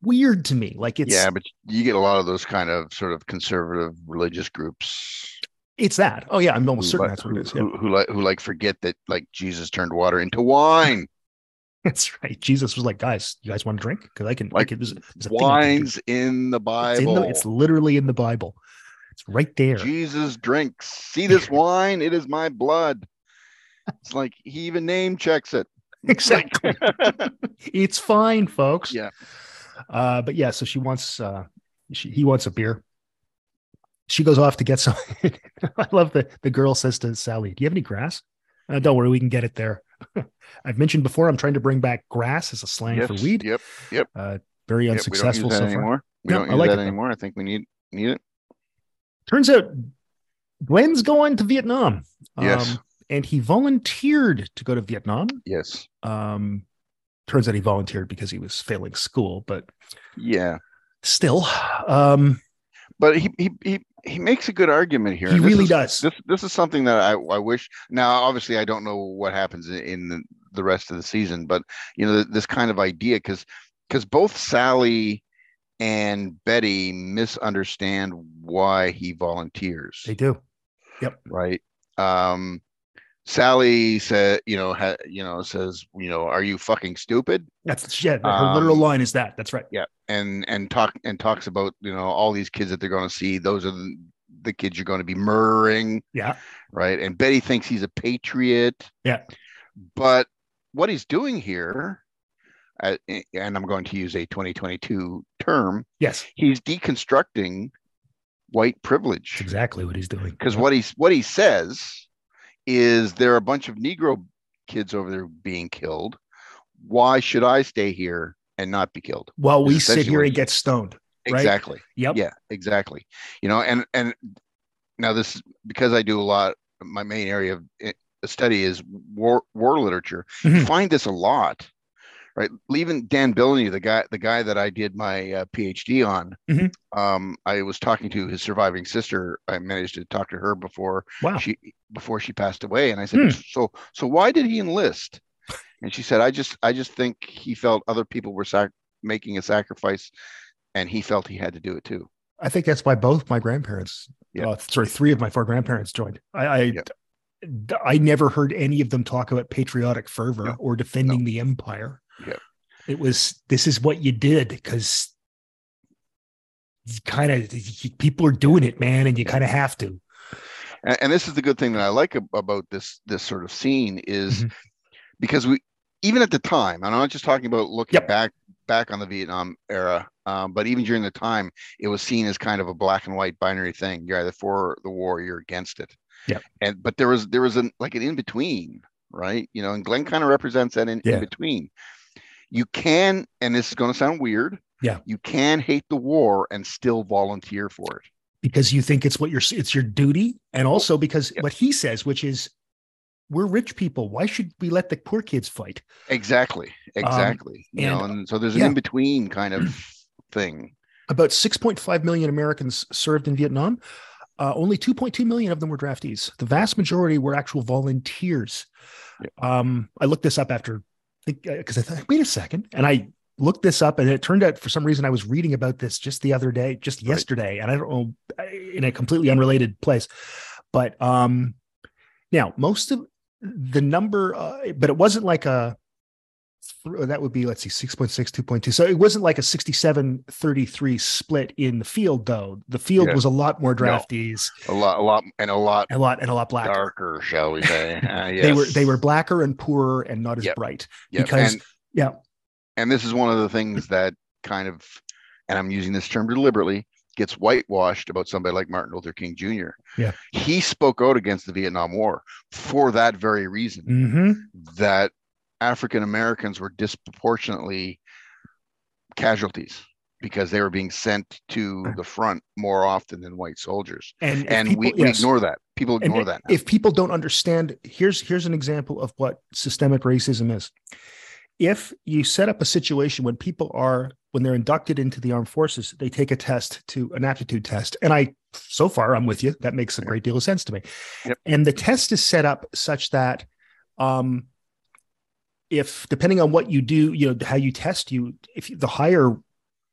weird to me. Like it's, yeah, but you get a lot of those kind of sort of conservative religious groups it's that. Oh, yeah, I'm who, almost certain like, that's what who, it is. Yeah. who, who like who like forget that like Jesus turned water into wine. That's right. Jesus was like, guys, you guys want to drink? Because I can. I Like, can there's, there's a thing I can. Wine's in the It's, in Bible. the, it's literally in the Bible. It's right there. Jesus drinks. See this wine? It is my blood. It's like he even name checks it. exactly. it's fine, folks. Yeah. Uh, but yeah, so she wants. Uh, she, he wants a beer. She goes off to get some. I love the the girl says to Sally, "Do you have any grass?" Uh, don't worry, we can get it there. I've mentioned before. I'm trying to bring back grass as a slang Yes, for weed. Yep. Very yep. We don't use unsuccessful so far. anymore. We No, don't I like that it, though. anymore. I think we need need it. Turns out Glenn's going to Vietnam. Yes. Um, and he volunteered to go to Vietnam. Yes. Um, turns out he volunteered because he was failing school, but Yeah. still, um, But he he he, he makes a good argument here. he this really is- does. This this is something that I, I wish now obviously I don't know what happens in, in the, the rest of the season, but you know, this kind of idea because because both Sally and Betty misunderstand why he volunteers. They do. Yep. Right? Um, Sally said, you know, ha, you know, says, you know, are you fucking stupid? That's yeah. Her literal Um, line is that. That's right. Yeah, and and talk and talks about, you know, all these kids that they're going to see. Those are the, the kids you're going to be murdering, Yeah. right? And Betty thinks he's a patriot. Yeah. But what he's doing here, uh, and I'm going to use a 2022 term, Yes. he's deconstructing white privilege. That's exactly what he's doing. because what he's what he says is there are a bunch of negro kids over there being killed why should i stay here and not be killed While we sit here and get stoned. Right. exactly Yep. yeah exactly you know and and now this because i do a lot my main area of eh, study is war war literature you Mhm. find this a lot right even dan billany the guy the guy that i did my uh, phd on Mhm. um i was talking to his surviving sister i managed to talk to her before Wow. she before she passed away and i said Hmm. so so why did he enlist and she said i just i just think he felt other people were sac- making a sacrifice and he felt he had to do it too I think that's why both my grandparents, Yeah. uh, sorry, three of my four grandparents joined. I, I, Yeah. I never heard any of them talk about patriotic fervor No. or defending the empire. Yeah. It was this is what you did because kind of people are doing it, man, and you kind of have to. and, and this is the good thing that I like about this this sort of scene is Mhm. because we even at the time, and I'm not just talking about looking Yep. back back on the Vietnam era, um, but even during the time, it was seen as kind of a black and white binary thing. You're either for the war, you're against it. Yeah. And but there was there was an like an in between, right? You know, and Glenn kind of represents that in, Yeah. in between. You can, and this is going to sound weird. Yeah. You can hate the war and still volunteer for it. because you think it's what your it's your duty and also because Yeah. what he says which is we're rich people. Why should we let the poor kids fight? Exactly. Exactly. you know, Um, and- and so there's an yeah. in between kind of thing. About 6.5 million Americans served in Vietnam. Uh, only 2.2 million of them were draftees. The vast majority were actual volunteers. Um, I looked this up after because I thought, wait a second, and I looked this up, and it turned out for some reason I was reading about this just the other day, just Right. yesterday, and I don't know in a completely unrelated place, but um, now most of the number, uh, but it wasn't like a that would be let's see 6.6 2.2 so it wasn't like a 67 33 split in the field though the field Yeah. was a lot more No. draftees A lot, a lot, and a lot a lot and a lot blacker darker, shall we say? Uh, they were they were blacker and poorer and not as Yep. bright Yep, because- and, yeah and this is one of the things that kind of, and I'm using this term deliberately, gets whitewashed about somebody like Martin Luther King Jr. Yeah. he spoke out against the Vietnam War for that very reason. Mhm. that African Americans were disproportionately casualties because they were being sent to the front more often than white soldiers. and And people- we, we yes. ignore that. People And ignore that. now. if people don't understand here's here's an example of what systemic racism is if you set up a situation when people are when they're inducted into the armed forces they take a test to an aptitude test and i so far i'm with you that makes a great deal of sense to me Yep. and the test is set up such that um if depending on what you do you know how you test you if the higher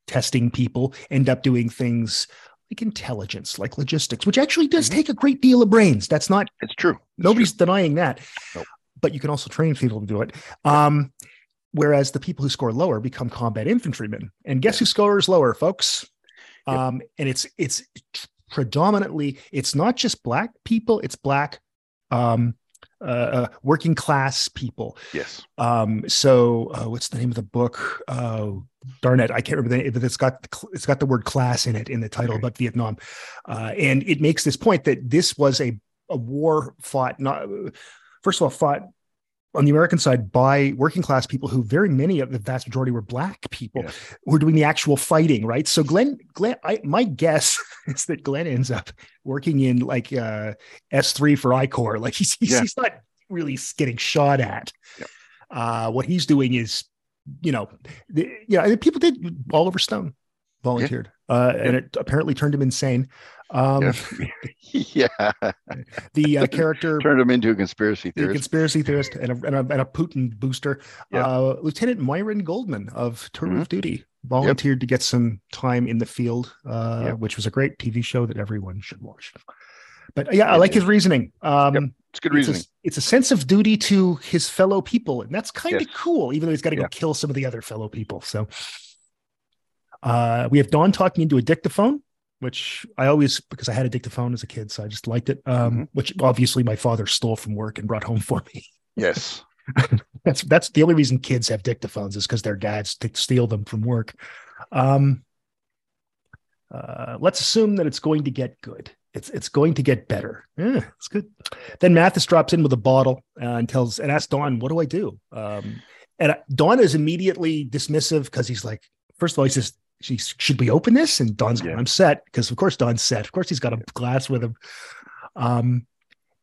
testing people end up doing things like intelligence like logistics which actually does Mhm. take a great deal of brains that's not it's true. It's Nobody's denying that. Nope. But you can also train people to do it. Um, whereas the people who score lower become combat infantrymen. And guess who scores lower, folks? Yep. Um, and it's it's predominantly it's not just black people, it's black um uh, uh working class people. Yes. Um, so uh, what's the name of the book? Oh, darn it, I can't remember the name, but it's got the it's got the word class in it in the title Okay. about Vietnam, uh, and it makes this point that this was a a war fought not first of all fought on the American side by working class people who very many of the vast majority were black people who were doing the actual fighting, right? So Glenn, Glenn, I, my guess is that Glenn ends up working in like uh, S3 for I Corps. Like he's he's, Yeah. he's not really getting shot at. Yep. Uh, what he's doing is, you know, the, yeah, and people did. Oliver Stone volunteered, uh, and it apparently turned him insane. Um, Yeah. yeah. The uh, character Turned him into a conspiracy a theorist. conspiracy theorist and a, and a, and a Putin booster. Yeah. Uh, Lieutenant Myron Goldman of Tour Mhm. of Duty volunteered to get some time in the field, uh, Yep. which was a great TV show that everyone should watch. But yeah, I like his reasoning. Um, Yep, It's good it's, reasoning. a, it's a sense of duty to his fellow people, and that's kind of Yes. cool, even though he's got to go Yeah. kill some of the other fellow people. So uh, we have Don talking into a dictaphone, which I always because I had a dictaphone as a kid, so I just liked it. Um, Mm-hmm. Which obviously my father stole from work and brought home for me. Yes. That's that's the only reason kids have dictaphones is because their dads steal them from work. Um, uh, let's assume that it's going to get good. It's it's going to get better. Yeah, it's good. Then Mathis drops in with a bottle uh, and tells and asks Don, "What do I do?" Um, and uh, Don is immediately dismissive because he's like, first of all, he says, she, "Should we open this?" And going, Yeah. "I'm set," because of course Don's set. Of course he's got a glass with him. Um,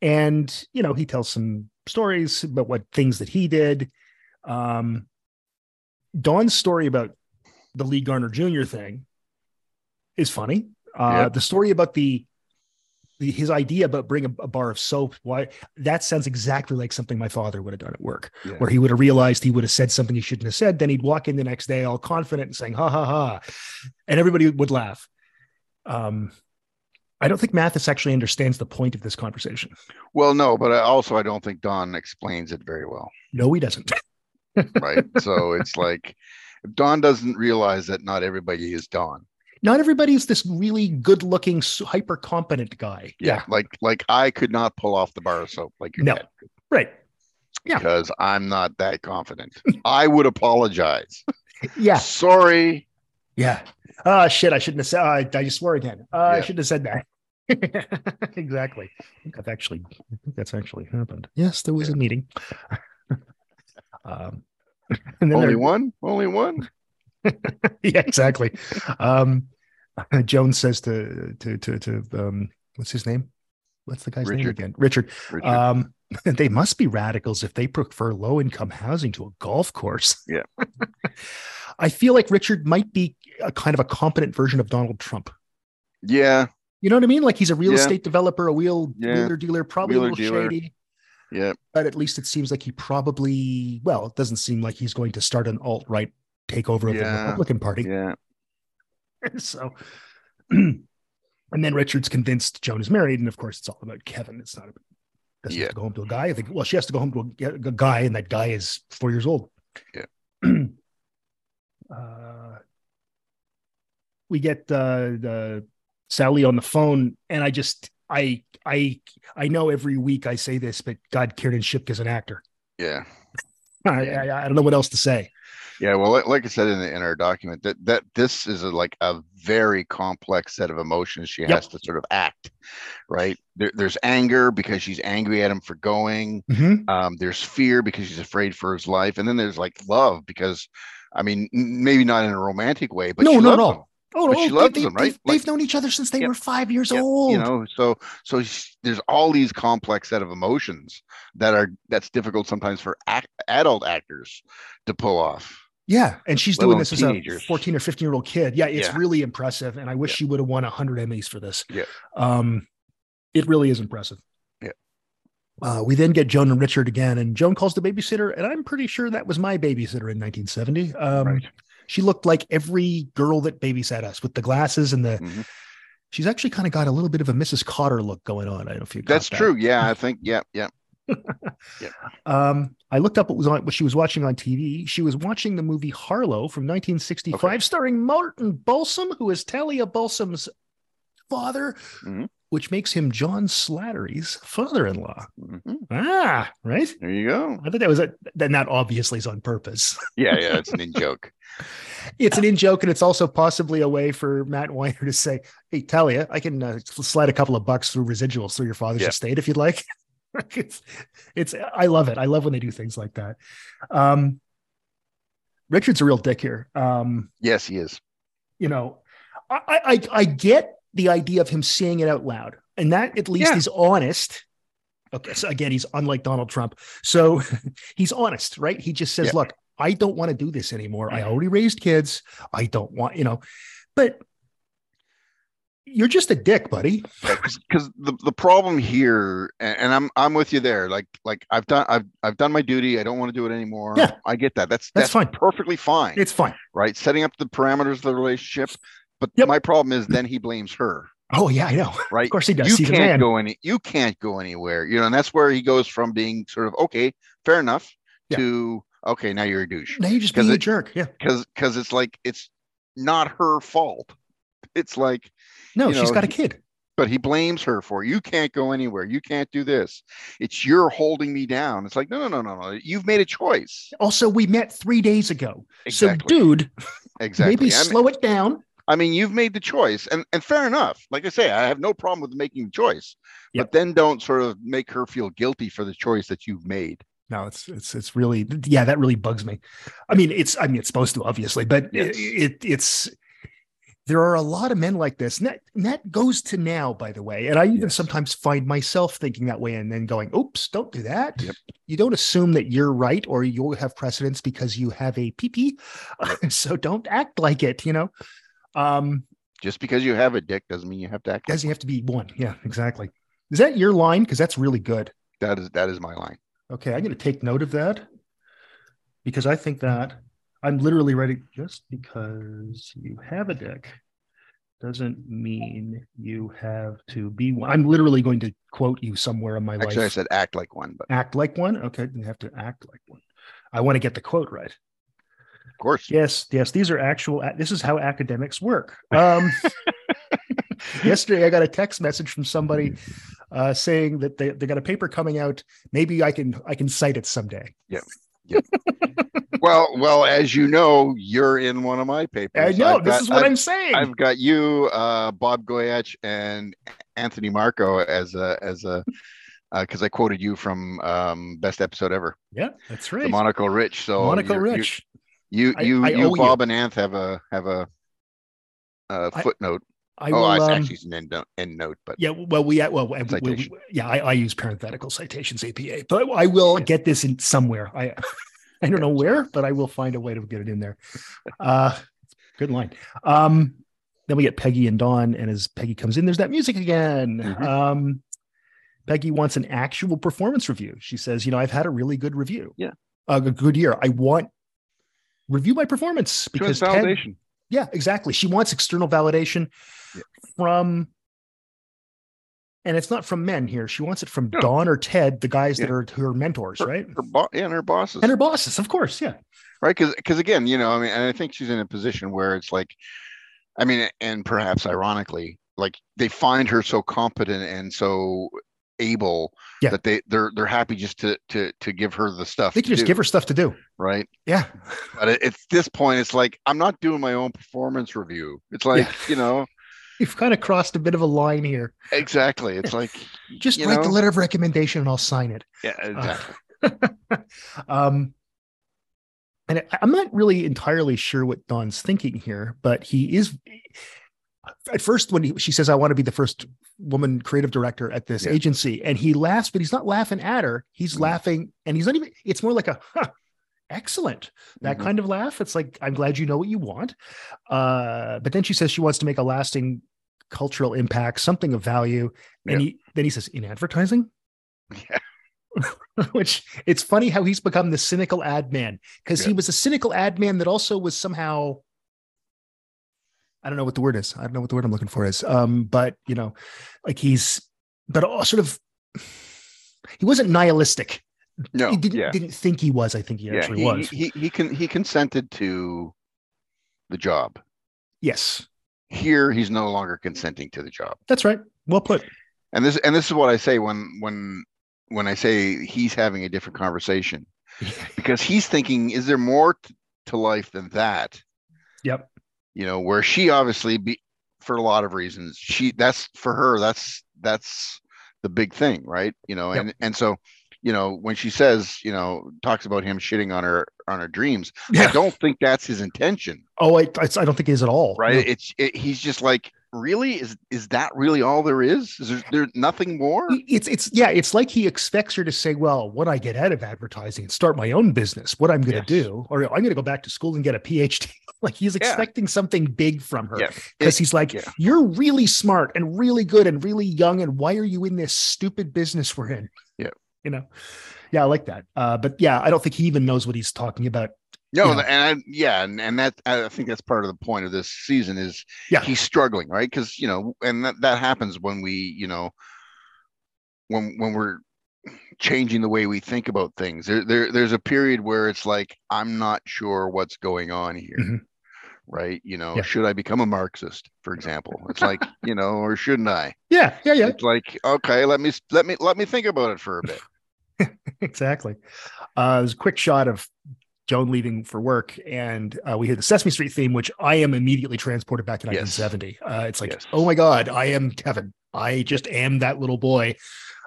and you know he tells some stories about what things that he did. Um, Don's story about the Lee Garner Jr. thing is funny. Uh, Yep. The story about the, the his idea about bringing a, a bar of soap, why that sounds exactly like something my father would have done at work, Yeah. where he would have realized he would have said something he shouldn't have said. Then he'd walk in the next day all confident and saying "ha ha ha," and everybody would laugh. Um, I don't think Mathis actually understands the point of this conversation. Well, no, but I also I don't think Don explains it very well. No, he doesn't. Right. so it's like Don doesn't realize that not everybody is Don. Not everybody's this really good-looking, hyper competent guy. Yeah. Like like I could not pull off the bar of soap like your No. dad could right. yeah. because I'm not that confident. I would apologize. Yeah, Sorry. Yeah. Oh shit! I shouldn't have said. Uh, I just swore again. Uh, I shouldn't have said that. exactly. I think I've actually. I think that's actually happened. Yes, there was a meeting. um, and then Only there- one? Only one? yeah, exactly. Um, Joan's says to to to to um, what's his name? what's the guy's name again? Richard. Richard. Um, they must be radicals if they prefer low income housing to a golf course. Yeah. I feel like Richard might be a kind of a competent version of Donald Trump. yeah, You know what I mean? Like he's a real Yeah. estate developer, a wheel Yeah. wheeler dealer, probably Wheeler a little dealer. shady, yeah, but at least it seems like he probably, well, it doesn't seem like he's going to start an alt right takeover of the Republican Party. yeah. so, and then Richard's convinced Joan is married, and of course, it's all about Kevin. It's not about doesn't Yeah. have to go home to a guy. I think well, she has to go home to a, a guy, and that guy is four years old. Yeah. uh, we get uh, the Sally on the phone, and I just I I I know every week I say this, but God, Kiernan Shipka is an actor. Yeah. I, I, I don't know what else to say. Yeah, well, like, like I said in the in our document, that that this is a, like a very complex set of emotions she Yep. has to sort of act, right? There, there's anger because she's angry at him for going. Mhm. Um, there's fear because she's afraid for his life, and then there's like love because, I mean, maybe not in a romantic way, but No, at all. him, Oh, But she loves they, them, right? They've, they've known each other since they Yeah. were five years Yeah, old. you know. So so there's all these complex set of emotions that are that's difficult sometimes for ac- adult actors to pull off. Yeah, and she's doing this as a 14 or 15 year old kid. Yeah, it's Yeah. really impressive, and I wish she would have won 100 Emmys for this. Yeah. um, it really is impressive. Yeah. Uh, we then get Joan and Richard again, and Joan calls the babysitter, and I'm pretty sure that was my babysitter in 1970. Um, Right. She looked like every girl that babysat us with the glasses and the. Mhm. She's actually kind of got a little bit of a Mrs. Cotter look going on. I don't know if you. That's that. true. Yeah, I think. Yeah, yeah. yeah. Um, I looked up what was on what she was watching on TV. She was watching the movie Harlow from 1965, Okay. starring Martin Balsam, who is Talia Balsam's father, Mhm. Which makes him John Slattery's father-in-law. Mhm. Ah, right. There you go. I thought that was a then that obviously is on purpose. Yeah, yeah. It's an in joke. it's an in joke, and it's also possibly a way for Matt Weiner to say, "Hey, Talia, I can uh, slide a couple of bucks through residuals through your father's Yeah. estate if you'd like." it's, it's, I love it. I love when they do things like that. Um, Richard's a real dick here. Um, Yes, he is. you know, I, I, I get the idea of him saying it out loud, and that at least Yeah. is honest. Okay, so again, he's unlike Donald Trump, so he's honest, right? He just says, Yeah. "Look, I don't want to do this anymore. I already raised kids. I don't want, you know." But you're just a dick, buddy. because the, the problem here and, i'm i'm with you there like like i've done i've i've done my duty i don't want to do it anymore Yeah. i get that that's That's that's, fine. perfectly fine It's fine. right setting up the parameters of the relationship but Yep. my problem is then he blames her Oh yeah, I know. right Of course he does. You He's can't go any you can't go anywhere you know and that's where he goes from being sort of okay fair enough Yeah. to okay now you're a douche Now you just being a jerk. Yeah. because because it's like it's not her fault it's like No, she's know, got a kid. but he blames her for you can't go anywhere you can't do this it's you're holding me down it's like no no no no no you've made a choice Also, we met three days ago. exactly So, dude, exactly maybe I, mean, slow it down. I mean you've made the choice and and fair enough like i say i have no problem with making the choice Yep. but then don't sort of make her feel guilty for the choice that you've made No, it's it's it's really yeah, that really bugs me. I mean, it's I mean it's supposed to obviously, but Yes. it, it it's there are a lot of men like this. And that, and that goes to now, by the way. And I even Yes. sometimes find myself thinking that way and then going, oops, don't do that. Yep. You don't assume that you're right or you'll have precedence because you have a PP. so don't act like it, you know. Um, just because you have a dick doesn't mean you have to act like doesn't have to be one. Yeah, exactly. Is that your line? Because that's really good. that is that is my line Okay, I'm going to take note of that because I think that I'm literally ready. Just because you have a dick doesn't mean you have to be one. I'm literally going to quote you somewhere in my life actually i said act like one but Act like one. Okay, you have to act like one. I want to get the quote right. Of course Yes, yes, these are actual. This is how academics work. Um, yesterday, I got a text message from somebody uh, saying that they, they got a paper coming out. Maybe I can I can cite it someday. Yeah. yeah. well well as you know you're in one of my papers I know I've this got- is what I've- I'm saying. I've got you, uh, Bob Goyach, and Anthony Marco as a as a because I quoted you from um, best episode ever, yeah, that's the right. Monaco Rich. So Monaco you're- you- you I- you I you. Bob and Anth have a have a footnote. I oh, will. I um, actually it's an end note, end note, but yeah, well, we well, we, we, yeah, I, I use parenthetical citations APA, but I will get this in somewhere. I I don't know where, but I will find a way to get it in there. Uh, good line. Um, then we get Peggy and Don, and as Peggy comes in, there's that music again. Mhm. Um, Peggy wants an actual performance review. She says, "You know, I've had a really good review. Yeah. a good year. I want review my performance because Ted- validation. yeah, exactly. She wants external validation Yeah. from, and it's not from men here. She wants it from No. Don or Ted, the guys that are her mentors, Her- right? Her bo- yeah, and her bosses. And her bosses, of course. Yeah. right because because again you know i mean and i think she's in a position where it's like i mean and perhaps ironically like they find her so competent and so able Yeah. that they they're they're happy just to to to give her the stuff They can just do, give her stuff to do. right Yeah. but at, at this point it's like i'm not doing my own performance review it's like Yeah. you know You've kind of crossed a bit of a line here. exactly it's like Just write the letter of recommendation and I'll sign it. yeah exactly um, and I'm not really entirely sure what Don's thinking here, but he is. At first, when he, she says, "I want to be the first woman creative director at this Yeah. agency," and he laughs, but he's not laughing at her. He's Mhm. laughing, and he's not even. It's more like a huh, excellent that Mhm. kind of laugh. It's like I'm glad you know what you want. Uh, but then she says she wants to make a lasting cultural impact, something of value, and he then he says in advertising yeah which it's funny how he's become the cynical ad man because he was a cynical ad man that also was somehow I don't know what the word is. I don't know what the word I'm looking for is. Um, but you know, like he's but all sort of he wasn't nihilistic. no he didn't yeah didn't think he was. I think he yeah actually he, was. he he can he consented to the job yes, here he's no longer consenting to the job that's right. Well put. and this and this is what i say when when when i say he's having a different conversation because he's thinking is there more t- to life than that Yep. You know where she obviously be for a lot of reasons she that's for her that's that's the big thing right you know Yep. and and so you know when she says you know talks about him shitting on her on her dreams i don't think that's his intention Oh, I, I I don't think he is at all. right No. it's it, he's just like really? Is is that really all there is? Is there, there nothing more? It's it's yeah it's like he expects her to say well what i get out of advertising and start my own business? What i'm going to Yes. do? Or i'm going to go back to school and get a phd like he's Yeah. expecting something big from her because It- he's like yeah. you're really smart and really good and really young and why are you in this stupid business we're in? Yeah. you know? Yeah i like that. Uh but yeah i don't think he even knows what he's talking about No, you know. and I, yeah, and, and that I think that's part of the point of this season is Yeah. he's struggling, right? Because you know, and that, that happens when we, you know, when when we're changing the way we think about things. There, there there's a period where it's like I'm not sure what's going on here. Mhm. Right, you know, Yeah. should I become a Marxist, for example? It's like, you know, or shouldn't I? yeah yeah yeah It's like, okay, let me let me let me think about it for a bit. exactly. Uh, there's a quick shot of Joan leaving for work, and uh, we hear the Sesame Street theme, which I am immediately transported back to Yes. 1970. Uh, it's like, Yes. oh my God, I am Kevin. I just am that little boy.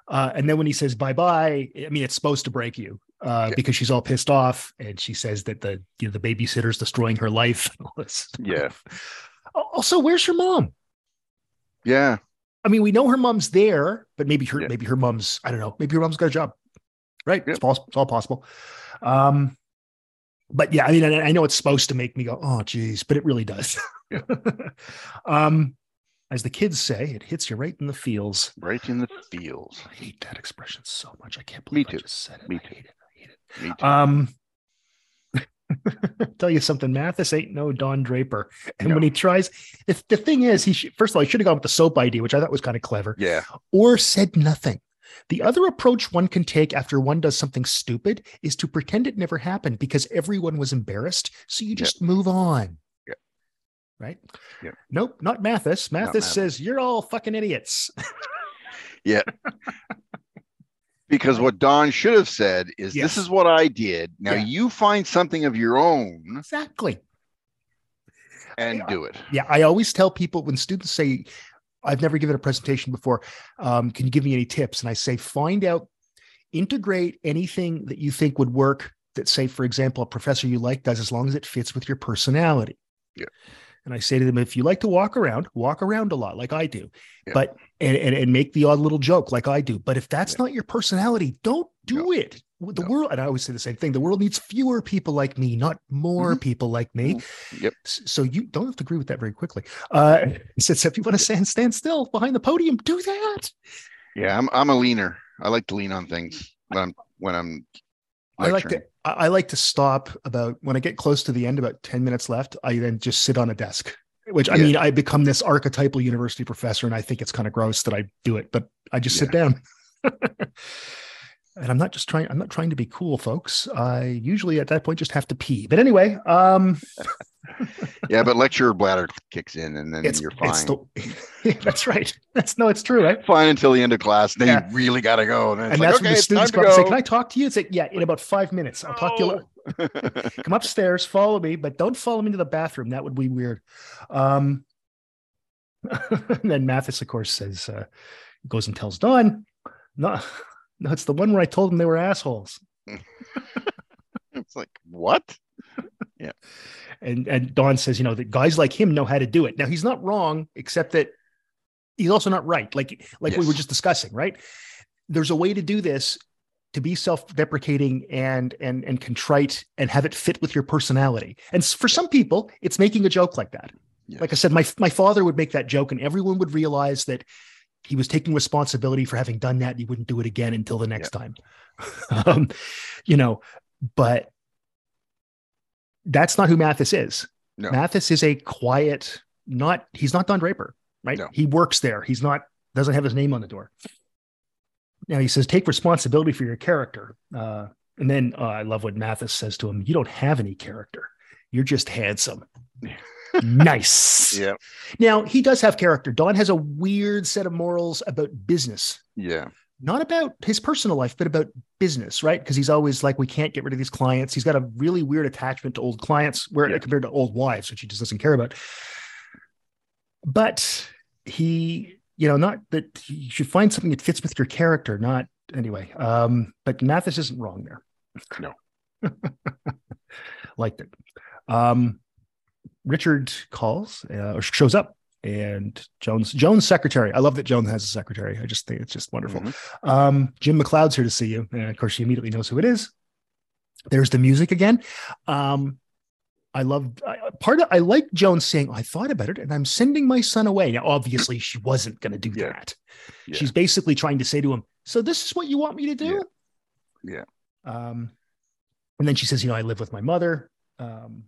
Uh, and then when he says bye bye, I mean, it's supposed to break you uh, Yeah. because she's all pissed off, and she says that the you know the babysitter's destroying her life. all Yeah. Also, where's her mom? Yeah, I mean, we know her mom's there, but maybe her Yeah. maybe her mom's I don't know. Maybe her mom's got a job, right? Yeah. It's possible. It's all possible. Um, but yeah, I mean, I, I know it's supposed to make me go, oh, geez, but it really does. Um, as the kids say, it hits you right in the feels. right in the feels. I hate that expression so much. I can't Me believe I just said it. Me I too. hate it. I hate it. Me too. Um, tell you something, Mathis ain't no Don Draper. And when he tries, the, the thing is, he should, first of all, he should have gone with the soap idea, which I thought was kind of clever yeah, or said nothing. The other approach one can take after one does something stupid is to pretend it never happened because everyone was embarrassed. So you just move on. Yeah. Right? Yeah. Nope, not Mathis. Mathis Mathis. says, You're all fucking idiots. Yeah. Because what Don should have said is, Yes. "This is what I did. Now Yeah. you find something of your own exactly. and Yeah. do it." Yeah. I always tell people when students say, I've never given a presentation before. Um, can you give me any tips? And I say, find out, integrate anything that you think would work that, say, for example, a professor you like does as long as it fits with your personality. Yeah. And I say to them, if you like to walk around, walk around a lot like I do, Yeah. but and, and and make the odd little joke like I do. But if that's Yeah. not your personality, don't do No. it. The No. world, and I always say the same thing: the world needs fewer people like me, not more Mhm. people like me. Yep. So you don't have to agree with that very quickly. Uh, he says, if you want to stand stand still behind the podium, do that. Yeah, I'm I'm a leaner. I like to lean on things when I'm when I'm I like to. I like to stop about when I get close to the end, about 10 minutes left, I then just sit on a desk. Which I Yeah. mean, I become this archetypal university professor, and I think it's kind of gross that I do it, but I just sit down. and I'm not just trying, I'm not trying to be cool, folks. I usually at that point just have to pee. But anyway, um Yeah, but lecturer bladder kicks in and then it's you're fine. it's the that's right. That's no, it's true, right? fine until the end of class. Then Yeah. you really gotta go. And, it's And like, that's okay, when the students come up and say, Can I talk to you? It's like, yeah, in about five minutes. I'll talk to you later. come upstairs, follow me, but don't follow me to the bathroom. That would be weird. Um, and then Mathis, of course, says, uh, goes and tells Don, no, no, it's the one where I told them they were assholes. it's like what? Yeah. And and Don says, you know, that guys like him know how to do it. Now he's not wrong, except that he's also not right. Like like we were just discussing, right? There's a way to do this to be self-deprecating and and and contrite and have it fit with your personality. And for some people, it's making a joke like that. Yes. Like I said, my my father would make that joke, and everyone would realize that he was taking responsibility for having done that. And he wouldn't do it again until the next time. um, you know, but that's not who Mathis is. No. Mathis is a quiet, not he's not Don Draper, right? No. He works there. He's not doesn't have his name on the door. Now he says, take responsibility for your character. Uh, and then uh, I love what Mathis says to him: "You don't have any character. You're just handsome." nice. yeah, Now he does have character. Don has a weird set of morals about business, yeah, not about his personal life, but about business, right? Because he's always like, we can't get rid of these clients. He's got a really weird attachment to old clients, where Yeah. compared to old wives, which he just doesn't care about. But he, you know, not that you should find something that fits with your character, not anyway. Um, but Mathis isn't wrong there. No. Liked it. Um, Richard calls uh, or shows up and Joan's Joan's secretary. I love that Joan's has a secretary. I just think it's just wonderful. Mhm. Um, Jim McLeod's here to see you, and of course she immediately knows who it is. There's the music again. Um, I love I, part of I like Joan's saying, I thought about it and I'm sending my son away. Now, obviously, she wasn't going to do Yeah. that. Yeah. She's basically trying to say to him, So this is what you want me to do? Yeah. Um, and then she says, You know, I live with my mother. Um,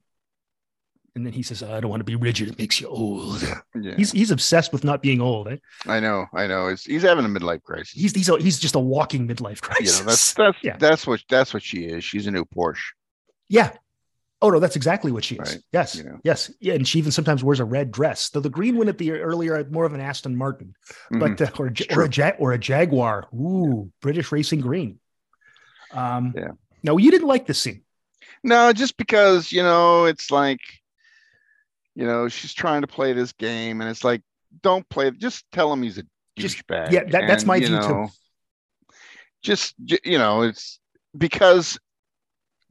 and then he says, I don't want to be rigid. It makes you old. yeah. He's he's obsessed with not being old. Eh? I know, I know. It's, he's having a midlife crisis. He's he's a, he's just a walking midlife you crisis. know, that's that's Yeah. that's what that's what she is. She's a new Porsche. Yeah. Oh no, that's exactly what she is. Right. Yes. You know. Yes. Yeah, and she even sometimes wears a red dress. Though the green one at the earlier had more of an Aston Martin, but uh, or, a, or a ja- or a Jaguar. Ooh, British racing green. Um, Yeah. No, you didn't like this scene. no, just because you know, it's like, you know, she's trying to play this game, and it's like, don't play. Just tell him he's a Just- douchebag. yeah, that- that's and, my view too. Just you know, it's because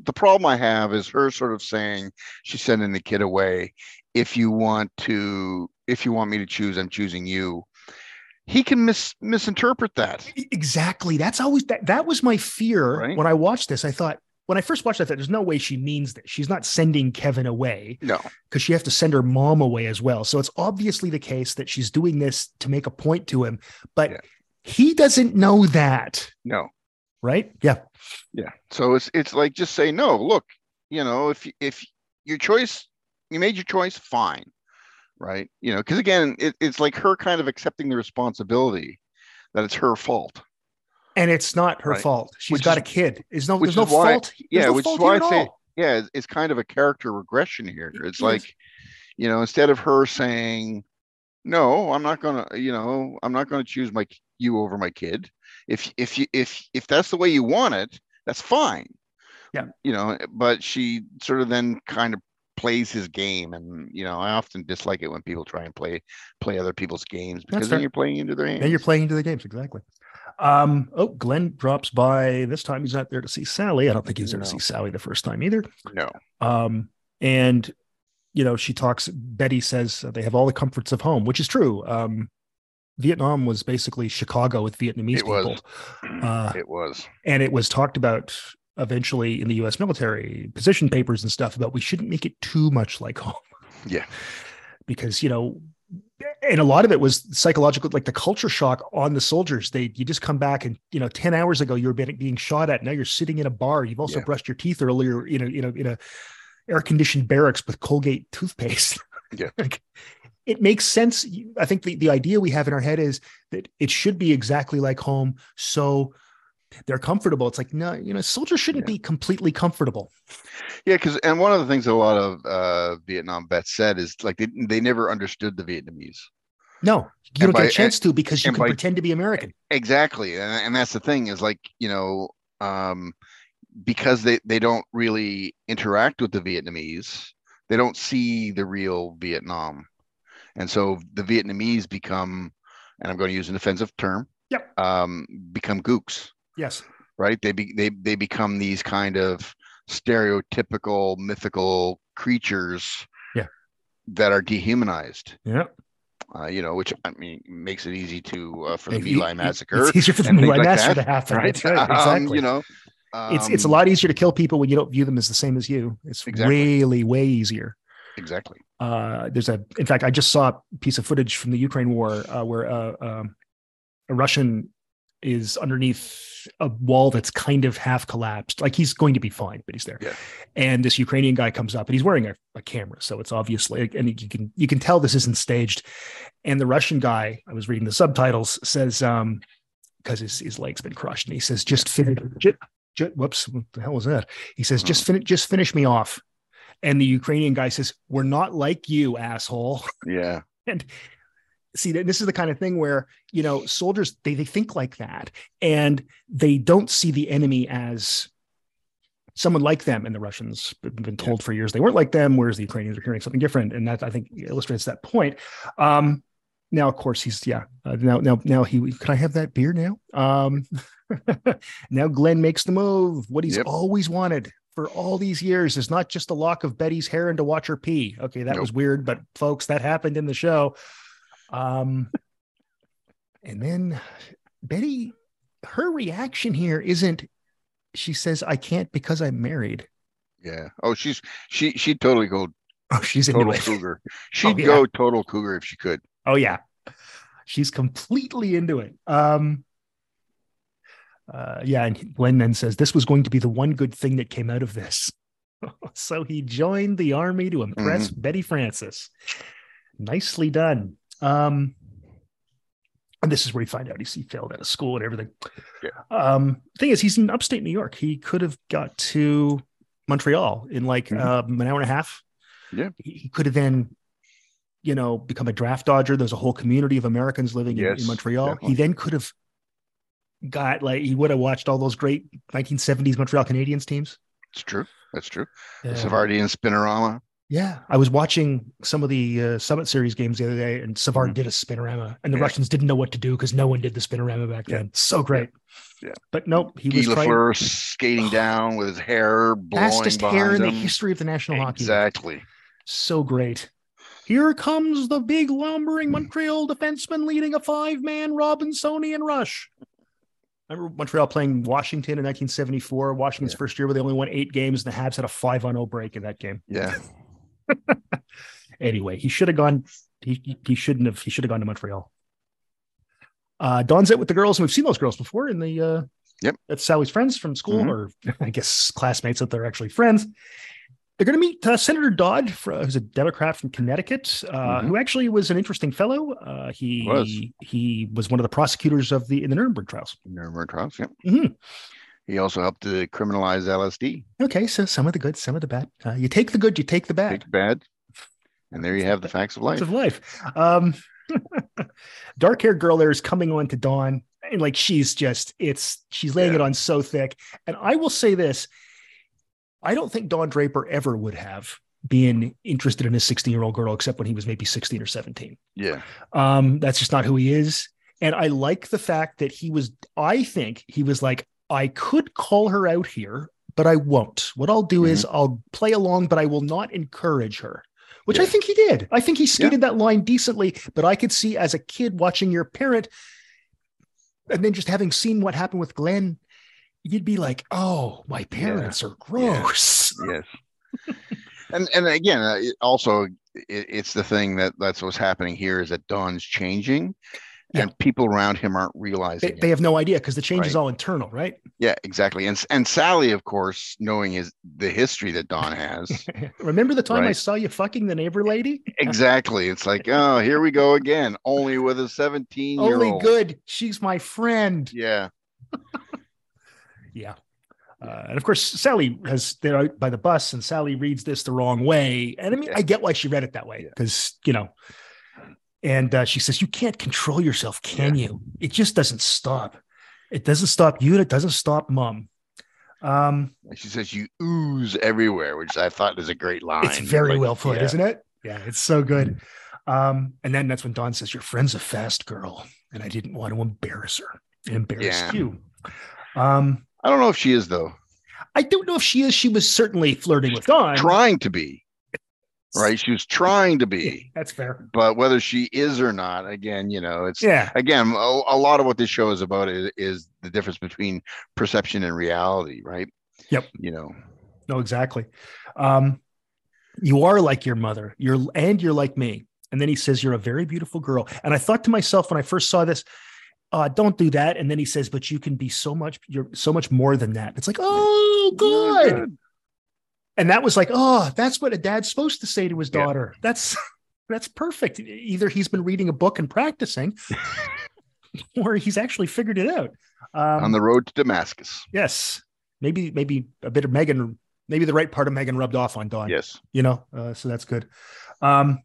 the problem I have is her sort of saying she's sending the kid away. If you want to, if you want me to choose, I'm choosing you. He can mis- misinterpret that. Exactly. That's always that. That was my fear Right. when I watched this. I thought when I first watched thought there's no way she means that. She's not sending Kevin away. No, because she has to send her mom away as well. So it's obviously the case that she's doing this to make a point to him, but Yeah. he doesn't know that, no. right? Yeah. Yeah. So it's it's like just say no. Look, you know, if if your choice, you made your choice, fine, right? You know, because again, it, it's like her kind of accepting the responsibility that it's her fault. And it's not her Right. fault. She's Which got is- a kid. There's no, there's no why- fault. Yeah, no which is why I say- Yeah, it's, kind of a character regression here. It's Yes. like, you know, instead of her saying, "No, I'm not gonna," you know, I'm not gonna choose my you over my kid. If if you if if that's the way you want it, that's fine. Yeah. You know, but she sort of then kind of plays his game, and you know, I often dislike it when people try and play play other people's games because then you're playing into their. Then you're playing into the games. Exactly. Um, oh, Glenn drops by. This time he's not there to see Sally. I don't think he's was there to see Sally the first time either. No. Um, and you know, she talks. Betty says they have all the comforts of home, which is true. Um, Vietnam was basically Chicago with Vietnamese It was. people, uh, it was. and it was talked about eventually in the U.S. military position papers and stuff about we shouldn't make it too much like home Yeah. because you know and a lot of it was psychological like the culture shock on the soldiers. They you just come back and you know 10 hours ago you were being, being shot at. Now you're sitting in a bar. You've also Yeah. brushed your teeth earlier you know you know in a air conditioned barracks with colgate toothpaste. Yeah. like it makes sense. I think the, the idea we have in our head is that it should be exactly like home. So they're comfortable it's like no you know soldiers shouldn't Yeah. be completely comfortable Yeah, because and one of the things a lot of uh, Vietnam vets said is like they they never understood the Vietnamese. no you don't by- get a chance to because you can by- pretend to be american Exactly, and, and that's the thing is like you know um, because they they don't really interact with the Vietnamese, they don't see the real Vietnam, and so the Vietnamese become, and I'm going to use an offensive term. Yep. Um, become gooks, yes right? They be they they become these kind of stereotypical mythical creatures. Yeah. That are dehumanized. yeah Uh, you know, which I mean makes it easy to uh, for the If you- My it- Massacre. It's easier for the and things My like Massacre that, to happen. right? Right. Um, Exactly. you know, it's it's a um, lot easier to kill people when you don't view them as the same as you. It's Exactly. really way easier. Exactly. Uh, there's a, in fact, I just saw a piece of footage from the Ukraine war uh, where uh, um, a Russian is underneath a wall that's kind of half collapsed. Like he's going to be fine, but he's there. Yeah. And this Ukrainian guy comes up and he's wearing a, a camera, so it's obviously and you can you can tell this isn't staged. And the Russian guy, I was reading the subtitles, says um because his his leg's been crushed, and he says just finish. Just, just, whoops, what the hell was that? He says just finish just finish me off. And the Ukrainian guy says, "We're not like you, asshole." Yeah. and see that this is the kind of thing where you know soldiers they, they think like that and they don't see the enemy as someone like them and the russians. Have been told for years they weren't like them whereas the ukrainians are hearing something different and that i think illustrates that point. Um now of course he's yeah uh, now now now he can i have that beer now? Um now glenn makes the move what he's Yep. always wanted for all these years is not just a lock of betty's hair and to watch her pee. Okay that Nope. was weird but folks that happened in the show um and then betty her reaction here isn't she says i can't because i'm married Yeah. Oh, she's she she'd totally go oh she's into total cougar. She'd yeah. go total cougar if she could. Oh yeah. She's completely into it. Um uh yeah, and Glenn then says this was going to be the one good thing that came out of this. so he joined the army to impress Betty Francis. Nicely done. Um and this is where you find out he's, he failed out of school and everything. Yeah. Um, thing is, he's in upstate New York. He could have got to Montreal in like Mhm. um, an hour and a half. Yeah. He, he could have then, you know, become a draft dodger. There's a whole community of Americans living in, in Montreal. definitely. He then could have got like he would have watched all those great 1970s Montreal Canadiens teams. It's true. That's true. Yeah. Savardi and Spinorama. Yeah, I was watching some of the uh, Summit Series games the other day, and Savard Mhm. did a spinorama, and the Yeah. Russians didn't know what to do because no one did the spinorama back Yeah. then. So great. Yeah. But nope, he Guy was trying Lafleur skating down with his hair blowing fastest hair in the history of the National Hockey Exactly. So great. Here comes the big lumbering Montreal defenseman leading a five-man Robinsonian rush. I remember Montreal playing Washington in 1974, Washington's Yeah. first year where they only won eight games, and the Habs had a 5 0 break in that game. Yeah. anyway, he should have gone. He he- shouldn't have. He should have gone to Montreal. Uh, Don's out with the girls, and we've seen those girls before in the. Uh, Yep. That's Sally's friends from school, Mhm. or I guess classmates that they're actually friends. They're going to meet uh, Senator Dodd, fr- who's a Democrat from Connecticut, uh, Mhm. who actually was an interesting fellow. Uh, he Was. he was one of the prosecutors of the in the Nuremberg trials. Nuremberg trials. Yeah. Mhm. He also helped to criminalize LSD. Okay, so some of the good, some of the bad. Uh, you take the good, you take the bad. Big bad. And there you have the facts of life. of life. Um, dark haired girl there is coming on to Don, and like she's just it's she's laying Yeah. it on so thick. And I will say this: I don't think Don Draper ever would have been interested in a 16 year old girl, except when he was maybe 16 or 17. Yeah. Um, that's just not who he is. And I like the fact that he was, I think he was like, I could call her out here, but I won't. What I'll do is I'll play along, but I will not encourage her. which I think he did. I think he skated that line decently, but I could see as a kid watching your parent and then just having seen what happened with Glenn, you'd be like, oh, my parents are gross. yes and and again uh, it also it, it's the thing that that's what's happening here is that don's changing and people around him aren't realizing They, it. they have no idea because the change is all internal, right? yeah exactly and and sally of course knowing his the history that don has Remember the time I saw you fucking the neighbor lady? exactly it's like oh here we go again only with a 17 year Only good. She's my friend. yeah Yeah. Uh, and of course, Sally has they're out by the bus, and Sally reads this the wrong way. And I mean, Yeah. I get why she read it that way Yeah. because you know. And uh, she says, "You can't control yourself, can you? It just doesn't stop. It doesn't stop you, and it doesn't stop mom." Um, she says you ooze everywhere which i thought is a great line it's very Like, well put, yeah. isn't it? Yeah, it's so good. Um, and then that's when Don says, "Your friend's a fast girl, and I didn't want to embarrass her and embarrass Yeah. you." Um, i don't know if she is though I don't know if she is. She was certainly flirting with Don. trying to be right she was trying to be that's fair. but whether she is or not again you know it's Yeah, again a, a lot of what this show is about is, is the difference between perception and reality right Yep. you know no, exactly. Um, you are like your mother. You're and you're like me. And then he says, "You're a very beautiful girl." And I thought to myself when I first saw this, uh, "Don't do that." And then he says, "But you can be so much. You're so much more than that." It's like, oh, good. And that was like, oh, that's what a dad's supposed to say to his Yeah. daughter. That's that's perfect. Either he's been reading a book and practicing, or he's actually figured it out. Um, on the road to damascus yes, maybe maybe a bit of Megan, maybe the right part of Megan rubbed off on Don. yes You know, uh, so that's good. Um,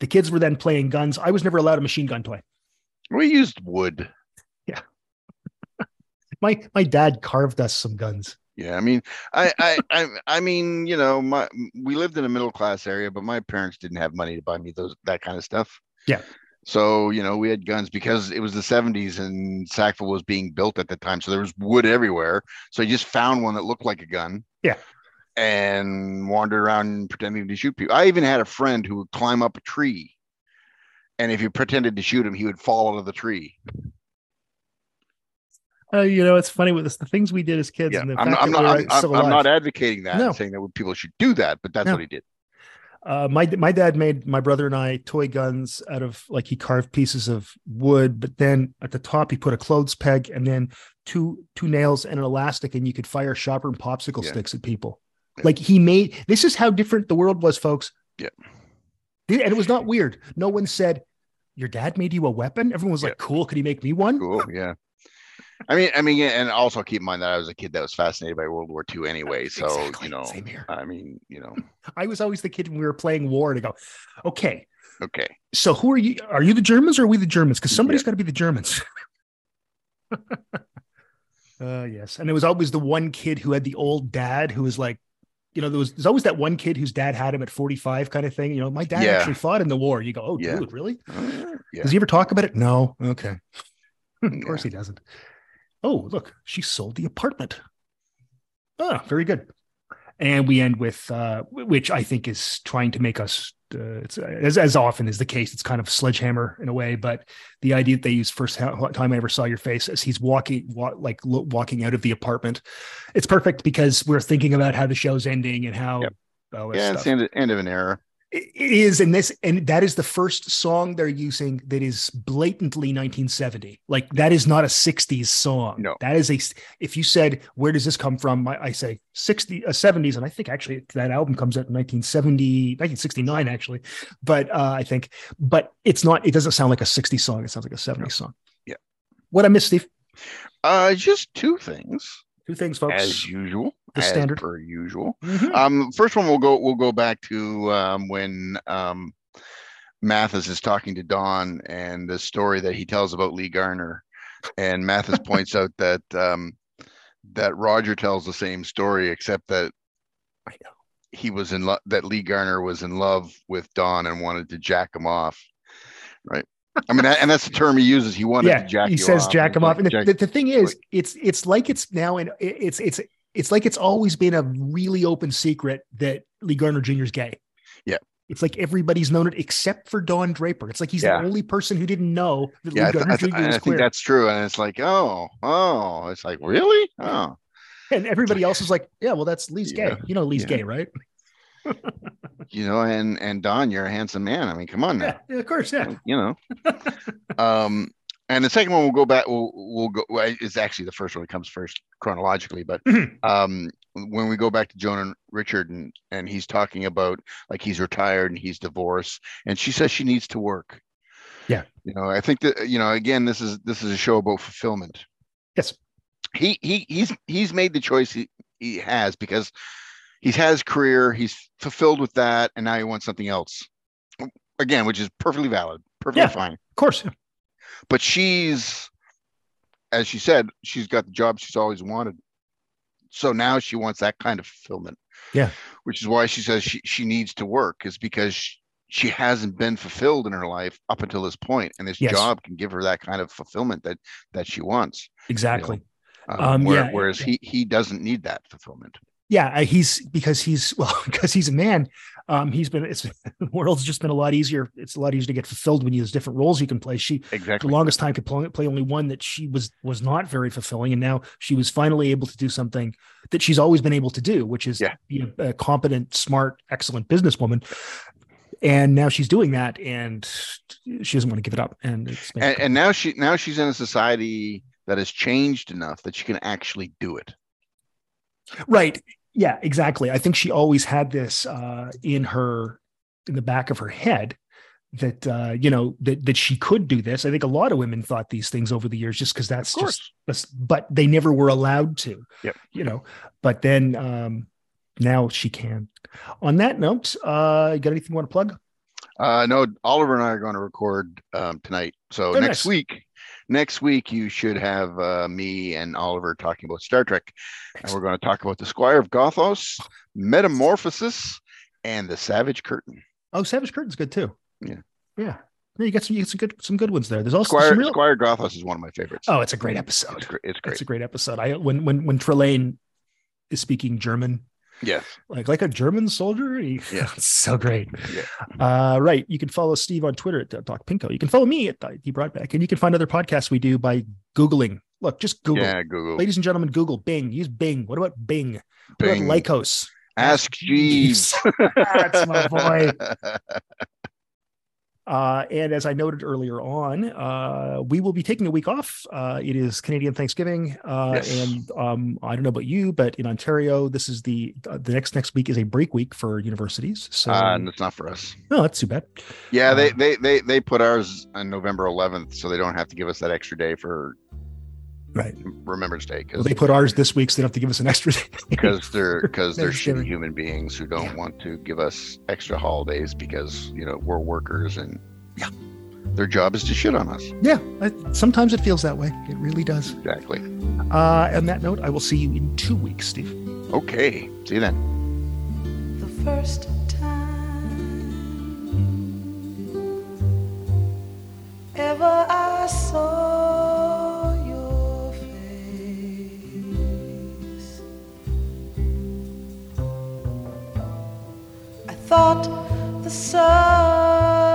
the kids were then playing guns. I was never allowed a machine gun toy. we used wood Yeah. My my dad carved us some guns. Yeah i mean I, I i i mean you know my we lived in a middle class area but my parents didn't have money to buy me those that kind of stuff Yeah. so you know we had guns because it was the 70s and sackville was being built at the time so there was wood everywhere so i just found one that looked like a gun Yeah. and wandered around pretending to shoot people i even had a friend who would climb up a tree and if you pretended to shoot him he would fall out of the tree Uh, you know, it's funny with the things we did as kids. yeah and the i'm, fact I'm that not we're I'm, I'm, I'm not advocating that No. saying that people should do that but that's No. what he did Uh, my my dad made my brother and I toy guns out of like he carved pieces of wood, but then at the top he put a clothes peg and then two two nails and an elastic, and you could fire sharper and popsicle Yeah. sticks at people. Yeah. Like he made this is how different the world was, folks. Yeah. and it was not weird. No one said your dad made you a weapon. Everyone was like, "Cool, could he make me one?" cool yeah i mean i mean and also keep in mind that i was a kid that was fascinated by world war ii anyway so Exactly. you know Same here. i mean you know I was always the kid when we were playing war to go, okay, okay so who are you? Are you the Germans or are we the Germans? Because somebody's got to be the Germans. uh, yes, and it was always the one kid who had the old dad who was like, you know, there was there's always that one kid whose dad had him at 45, kind of thing. You know, my dad Yeah. actually fought in the war. You go, oh, Yeah. dude, really? Uh, yeah Does he ever talk about it? No. Okay. of Yeah. course he doesn't. Oh, look, she sold the apartment. Ah, very good. And we end with, uh, which I think is trying to make us, uh, it's, as, as often is the case, it's kind of sledgehammer in a way. But the idea that they use first time I ever saw your face as he's walking, wa- like walking out of the apartment, it's perfect because we're thinking about how the show's ending and how. Yep. yeah it's the end, end of an era it is and this and that is the first song they're using that is blatantly 1970 like that is not a 60s song. No. that is a if you said where does this come from? I, I say 60 uh, 70s and i think actually that album comes out in 1970 1969 actually. But uh i think but it's not it doesn't sound like a 60s song. It sounds like a 70s song. Yeah. what i missed steve? Uh just two things. Two things folks. As usual The as standard. per usual Mhm. um first one we'll go we'll go back to um when um mathis is talking to don and the story that he tells about lee garner and mathis points out that um that roger tells the same story except that I know. he was in love that lee garner was in love with don and wanted to jack him off right i mean and that's the term he uses he wanted yeah, to jack he says off. jack him off. And the, the thing is, it's it's like it's now and it's it's it's like it's always been a really open secret that Lee Garner Jr. is gay. Yeah. It's like everybody's known it except for Don Draper. It's like he's Yeah. the only person who didn't know that Yeah, I, Lee th- I, th- Jr. I was think queer. that's true. And it's like, oh, oh, it's like, really? Oh, And everybody else is like, yeah, well, that's Lee's Yeah. gay. You know, Lee's Yeah. gay, right? you know, and and Don, you're a handsome man. I mean, come on now. Yeah, of course, yeah. you know. um, and the second one we'll go back. We'll we'll go. It's actually the first one that comes first chronologically, but um, when we go back to Joan and Richard, and and he's talking about like he's retired and he's divorced, and she says she needs to work. Yeah. You know, I think that you know, again, this is this is a show about fulfillment. Yes. He he he's he's made the choice he, he has because he's had his career, he's fulfilled with that, and now he wants something else. Again, which is perfectly valid, perfectly Yeah. fine Of course. But she's as she said she's got the job she's always wanted so now she wants that kind of fulfillment Yeah. which is why she says she, she needs to work is because she, she hasn't been fulfilled in her life up until this point and this Yes. job can give her that kind of fulfillment that that she wants Exactly. um, Um, where- yeah, whereas yeah. he he doesn't need that fulfillment Yeah, uh, he's because he's well because he's a man. Um, he's been it's the world's just been a lot easier. It's a lot easier to get fulfilled when you there's different roles you can play. She for exactly the longest time could play, play only one that she was was not very fulfilling, and now she was finally able to do something that she's always been able to do, which is Yeah. be a, a competent, smart, excellent businesswoman. And now she's doing that, and she doesn't want to give it up. And it's and, and now she now she's in a society that has changed enough that she can actually do it Right. Yeah, exactly. I think she always had this uh, in her in the back of her head that uh, you know that that she could do this. I think a lot of women thought these things over the years just because that's just that's, but they never were allowed to. Yep. You know, but then um now she can. On that note, uh you got anything you want to plug? Uh, no, Oliver and I are going to record um, tonight. So Oh, next nice. week, next week you should have uh, me and Oliver talking about Star Trek, and we're going to talk about the Squire of Gothos, Metamorphosis, and the Savage Curtain. Oh, Savage Curtain's good too. Yeah. Yeah. Yeah, you got some you got some good some good ones there. There's also Squire real Squire Gothos is one of my favorites. Oh, it's a great episode. it's great. It's great. It's a great episode. I when when when Trelane is speaking German, yes. like like a German soldier. He, Yeah. so great. Yeah. Uh, right. You can follow Steve on Twitter at Doc Pinko. You can follow me at D Broadback, and you can find other podcasts we do by googling. Look, just Google, Yeah. Google. ladies and gentlemen. Google Bing. Use Bing. What about Bing? What about Lycos? Ask Jeeves. That's my boy. Uh, and as I noted earlier on, uh, we will be taking a week off. Uh, it is Canadian Thanksgiving, uh, Yes. and um, I don't know about you, but in Ontario, this is the uh, the next next week is a break week for universities. So uh, and it's not for us. no, that's too bad. Yeah, they, they they they put ours on November 11th, so they don't have to give us that extra day for Right. Remembrance Day Well, because they put ours this week, so they don't have to give us an extra day. because they're because they're shitty human beings who don't want to give us extra holidays because you know we're workers and Yeah. their job is to shit on us. yeah, I, sometimes it feels that way. It really does. Exactly. Uh, on that note, I will see you in two weeks, Steve. Okay. See you then. the first time ever I saw thought the sun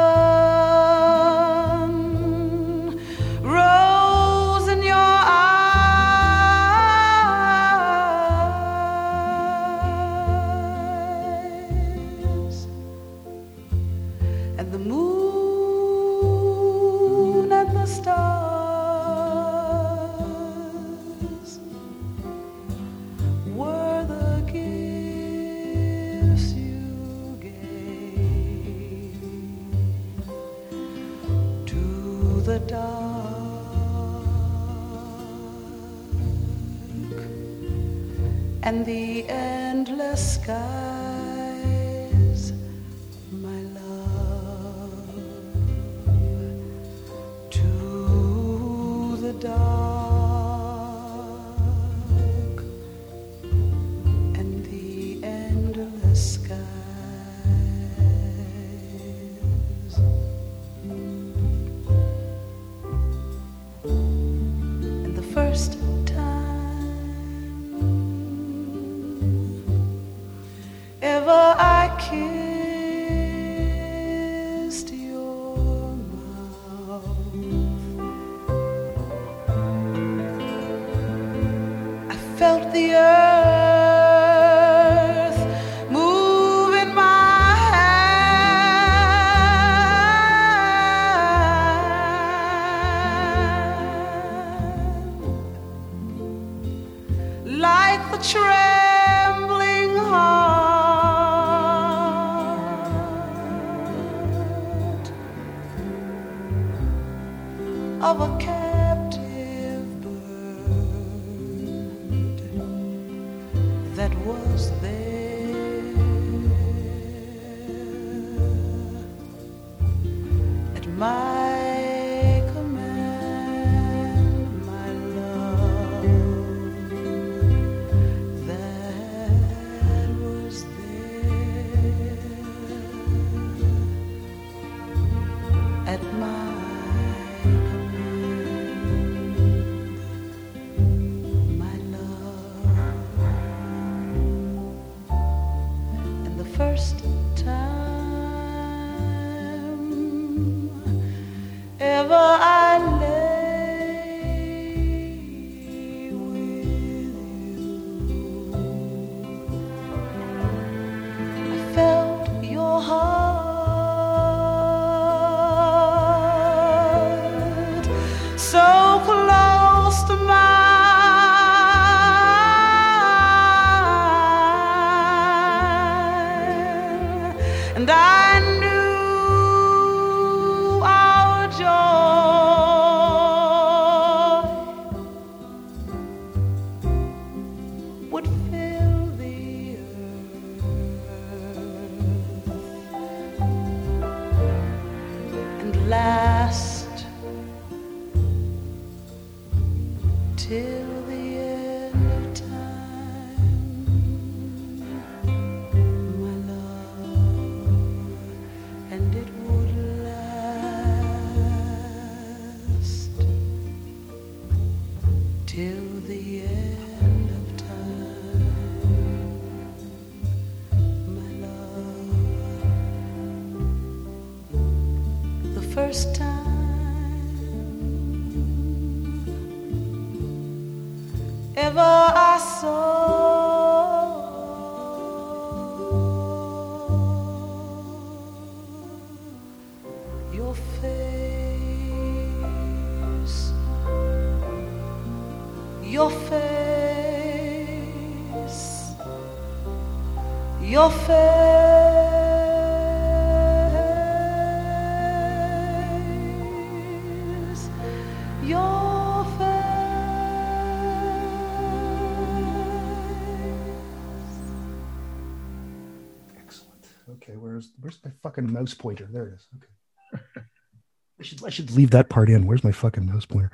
fucking mouse pointer. There it is. Okay. I should I should leave that part in. Where's my fucking mouse pointer?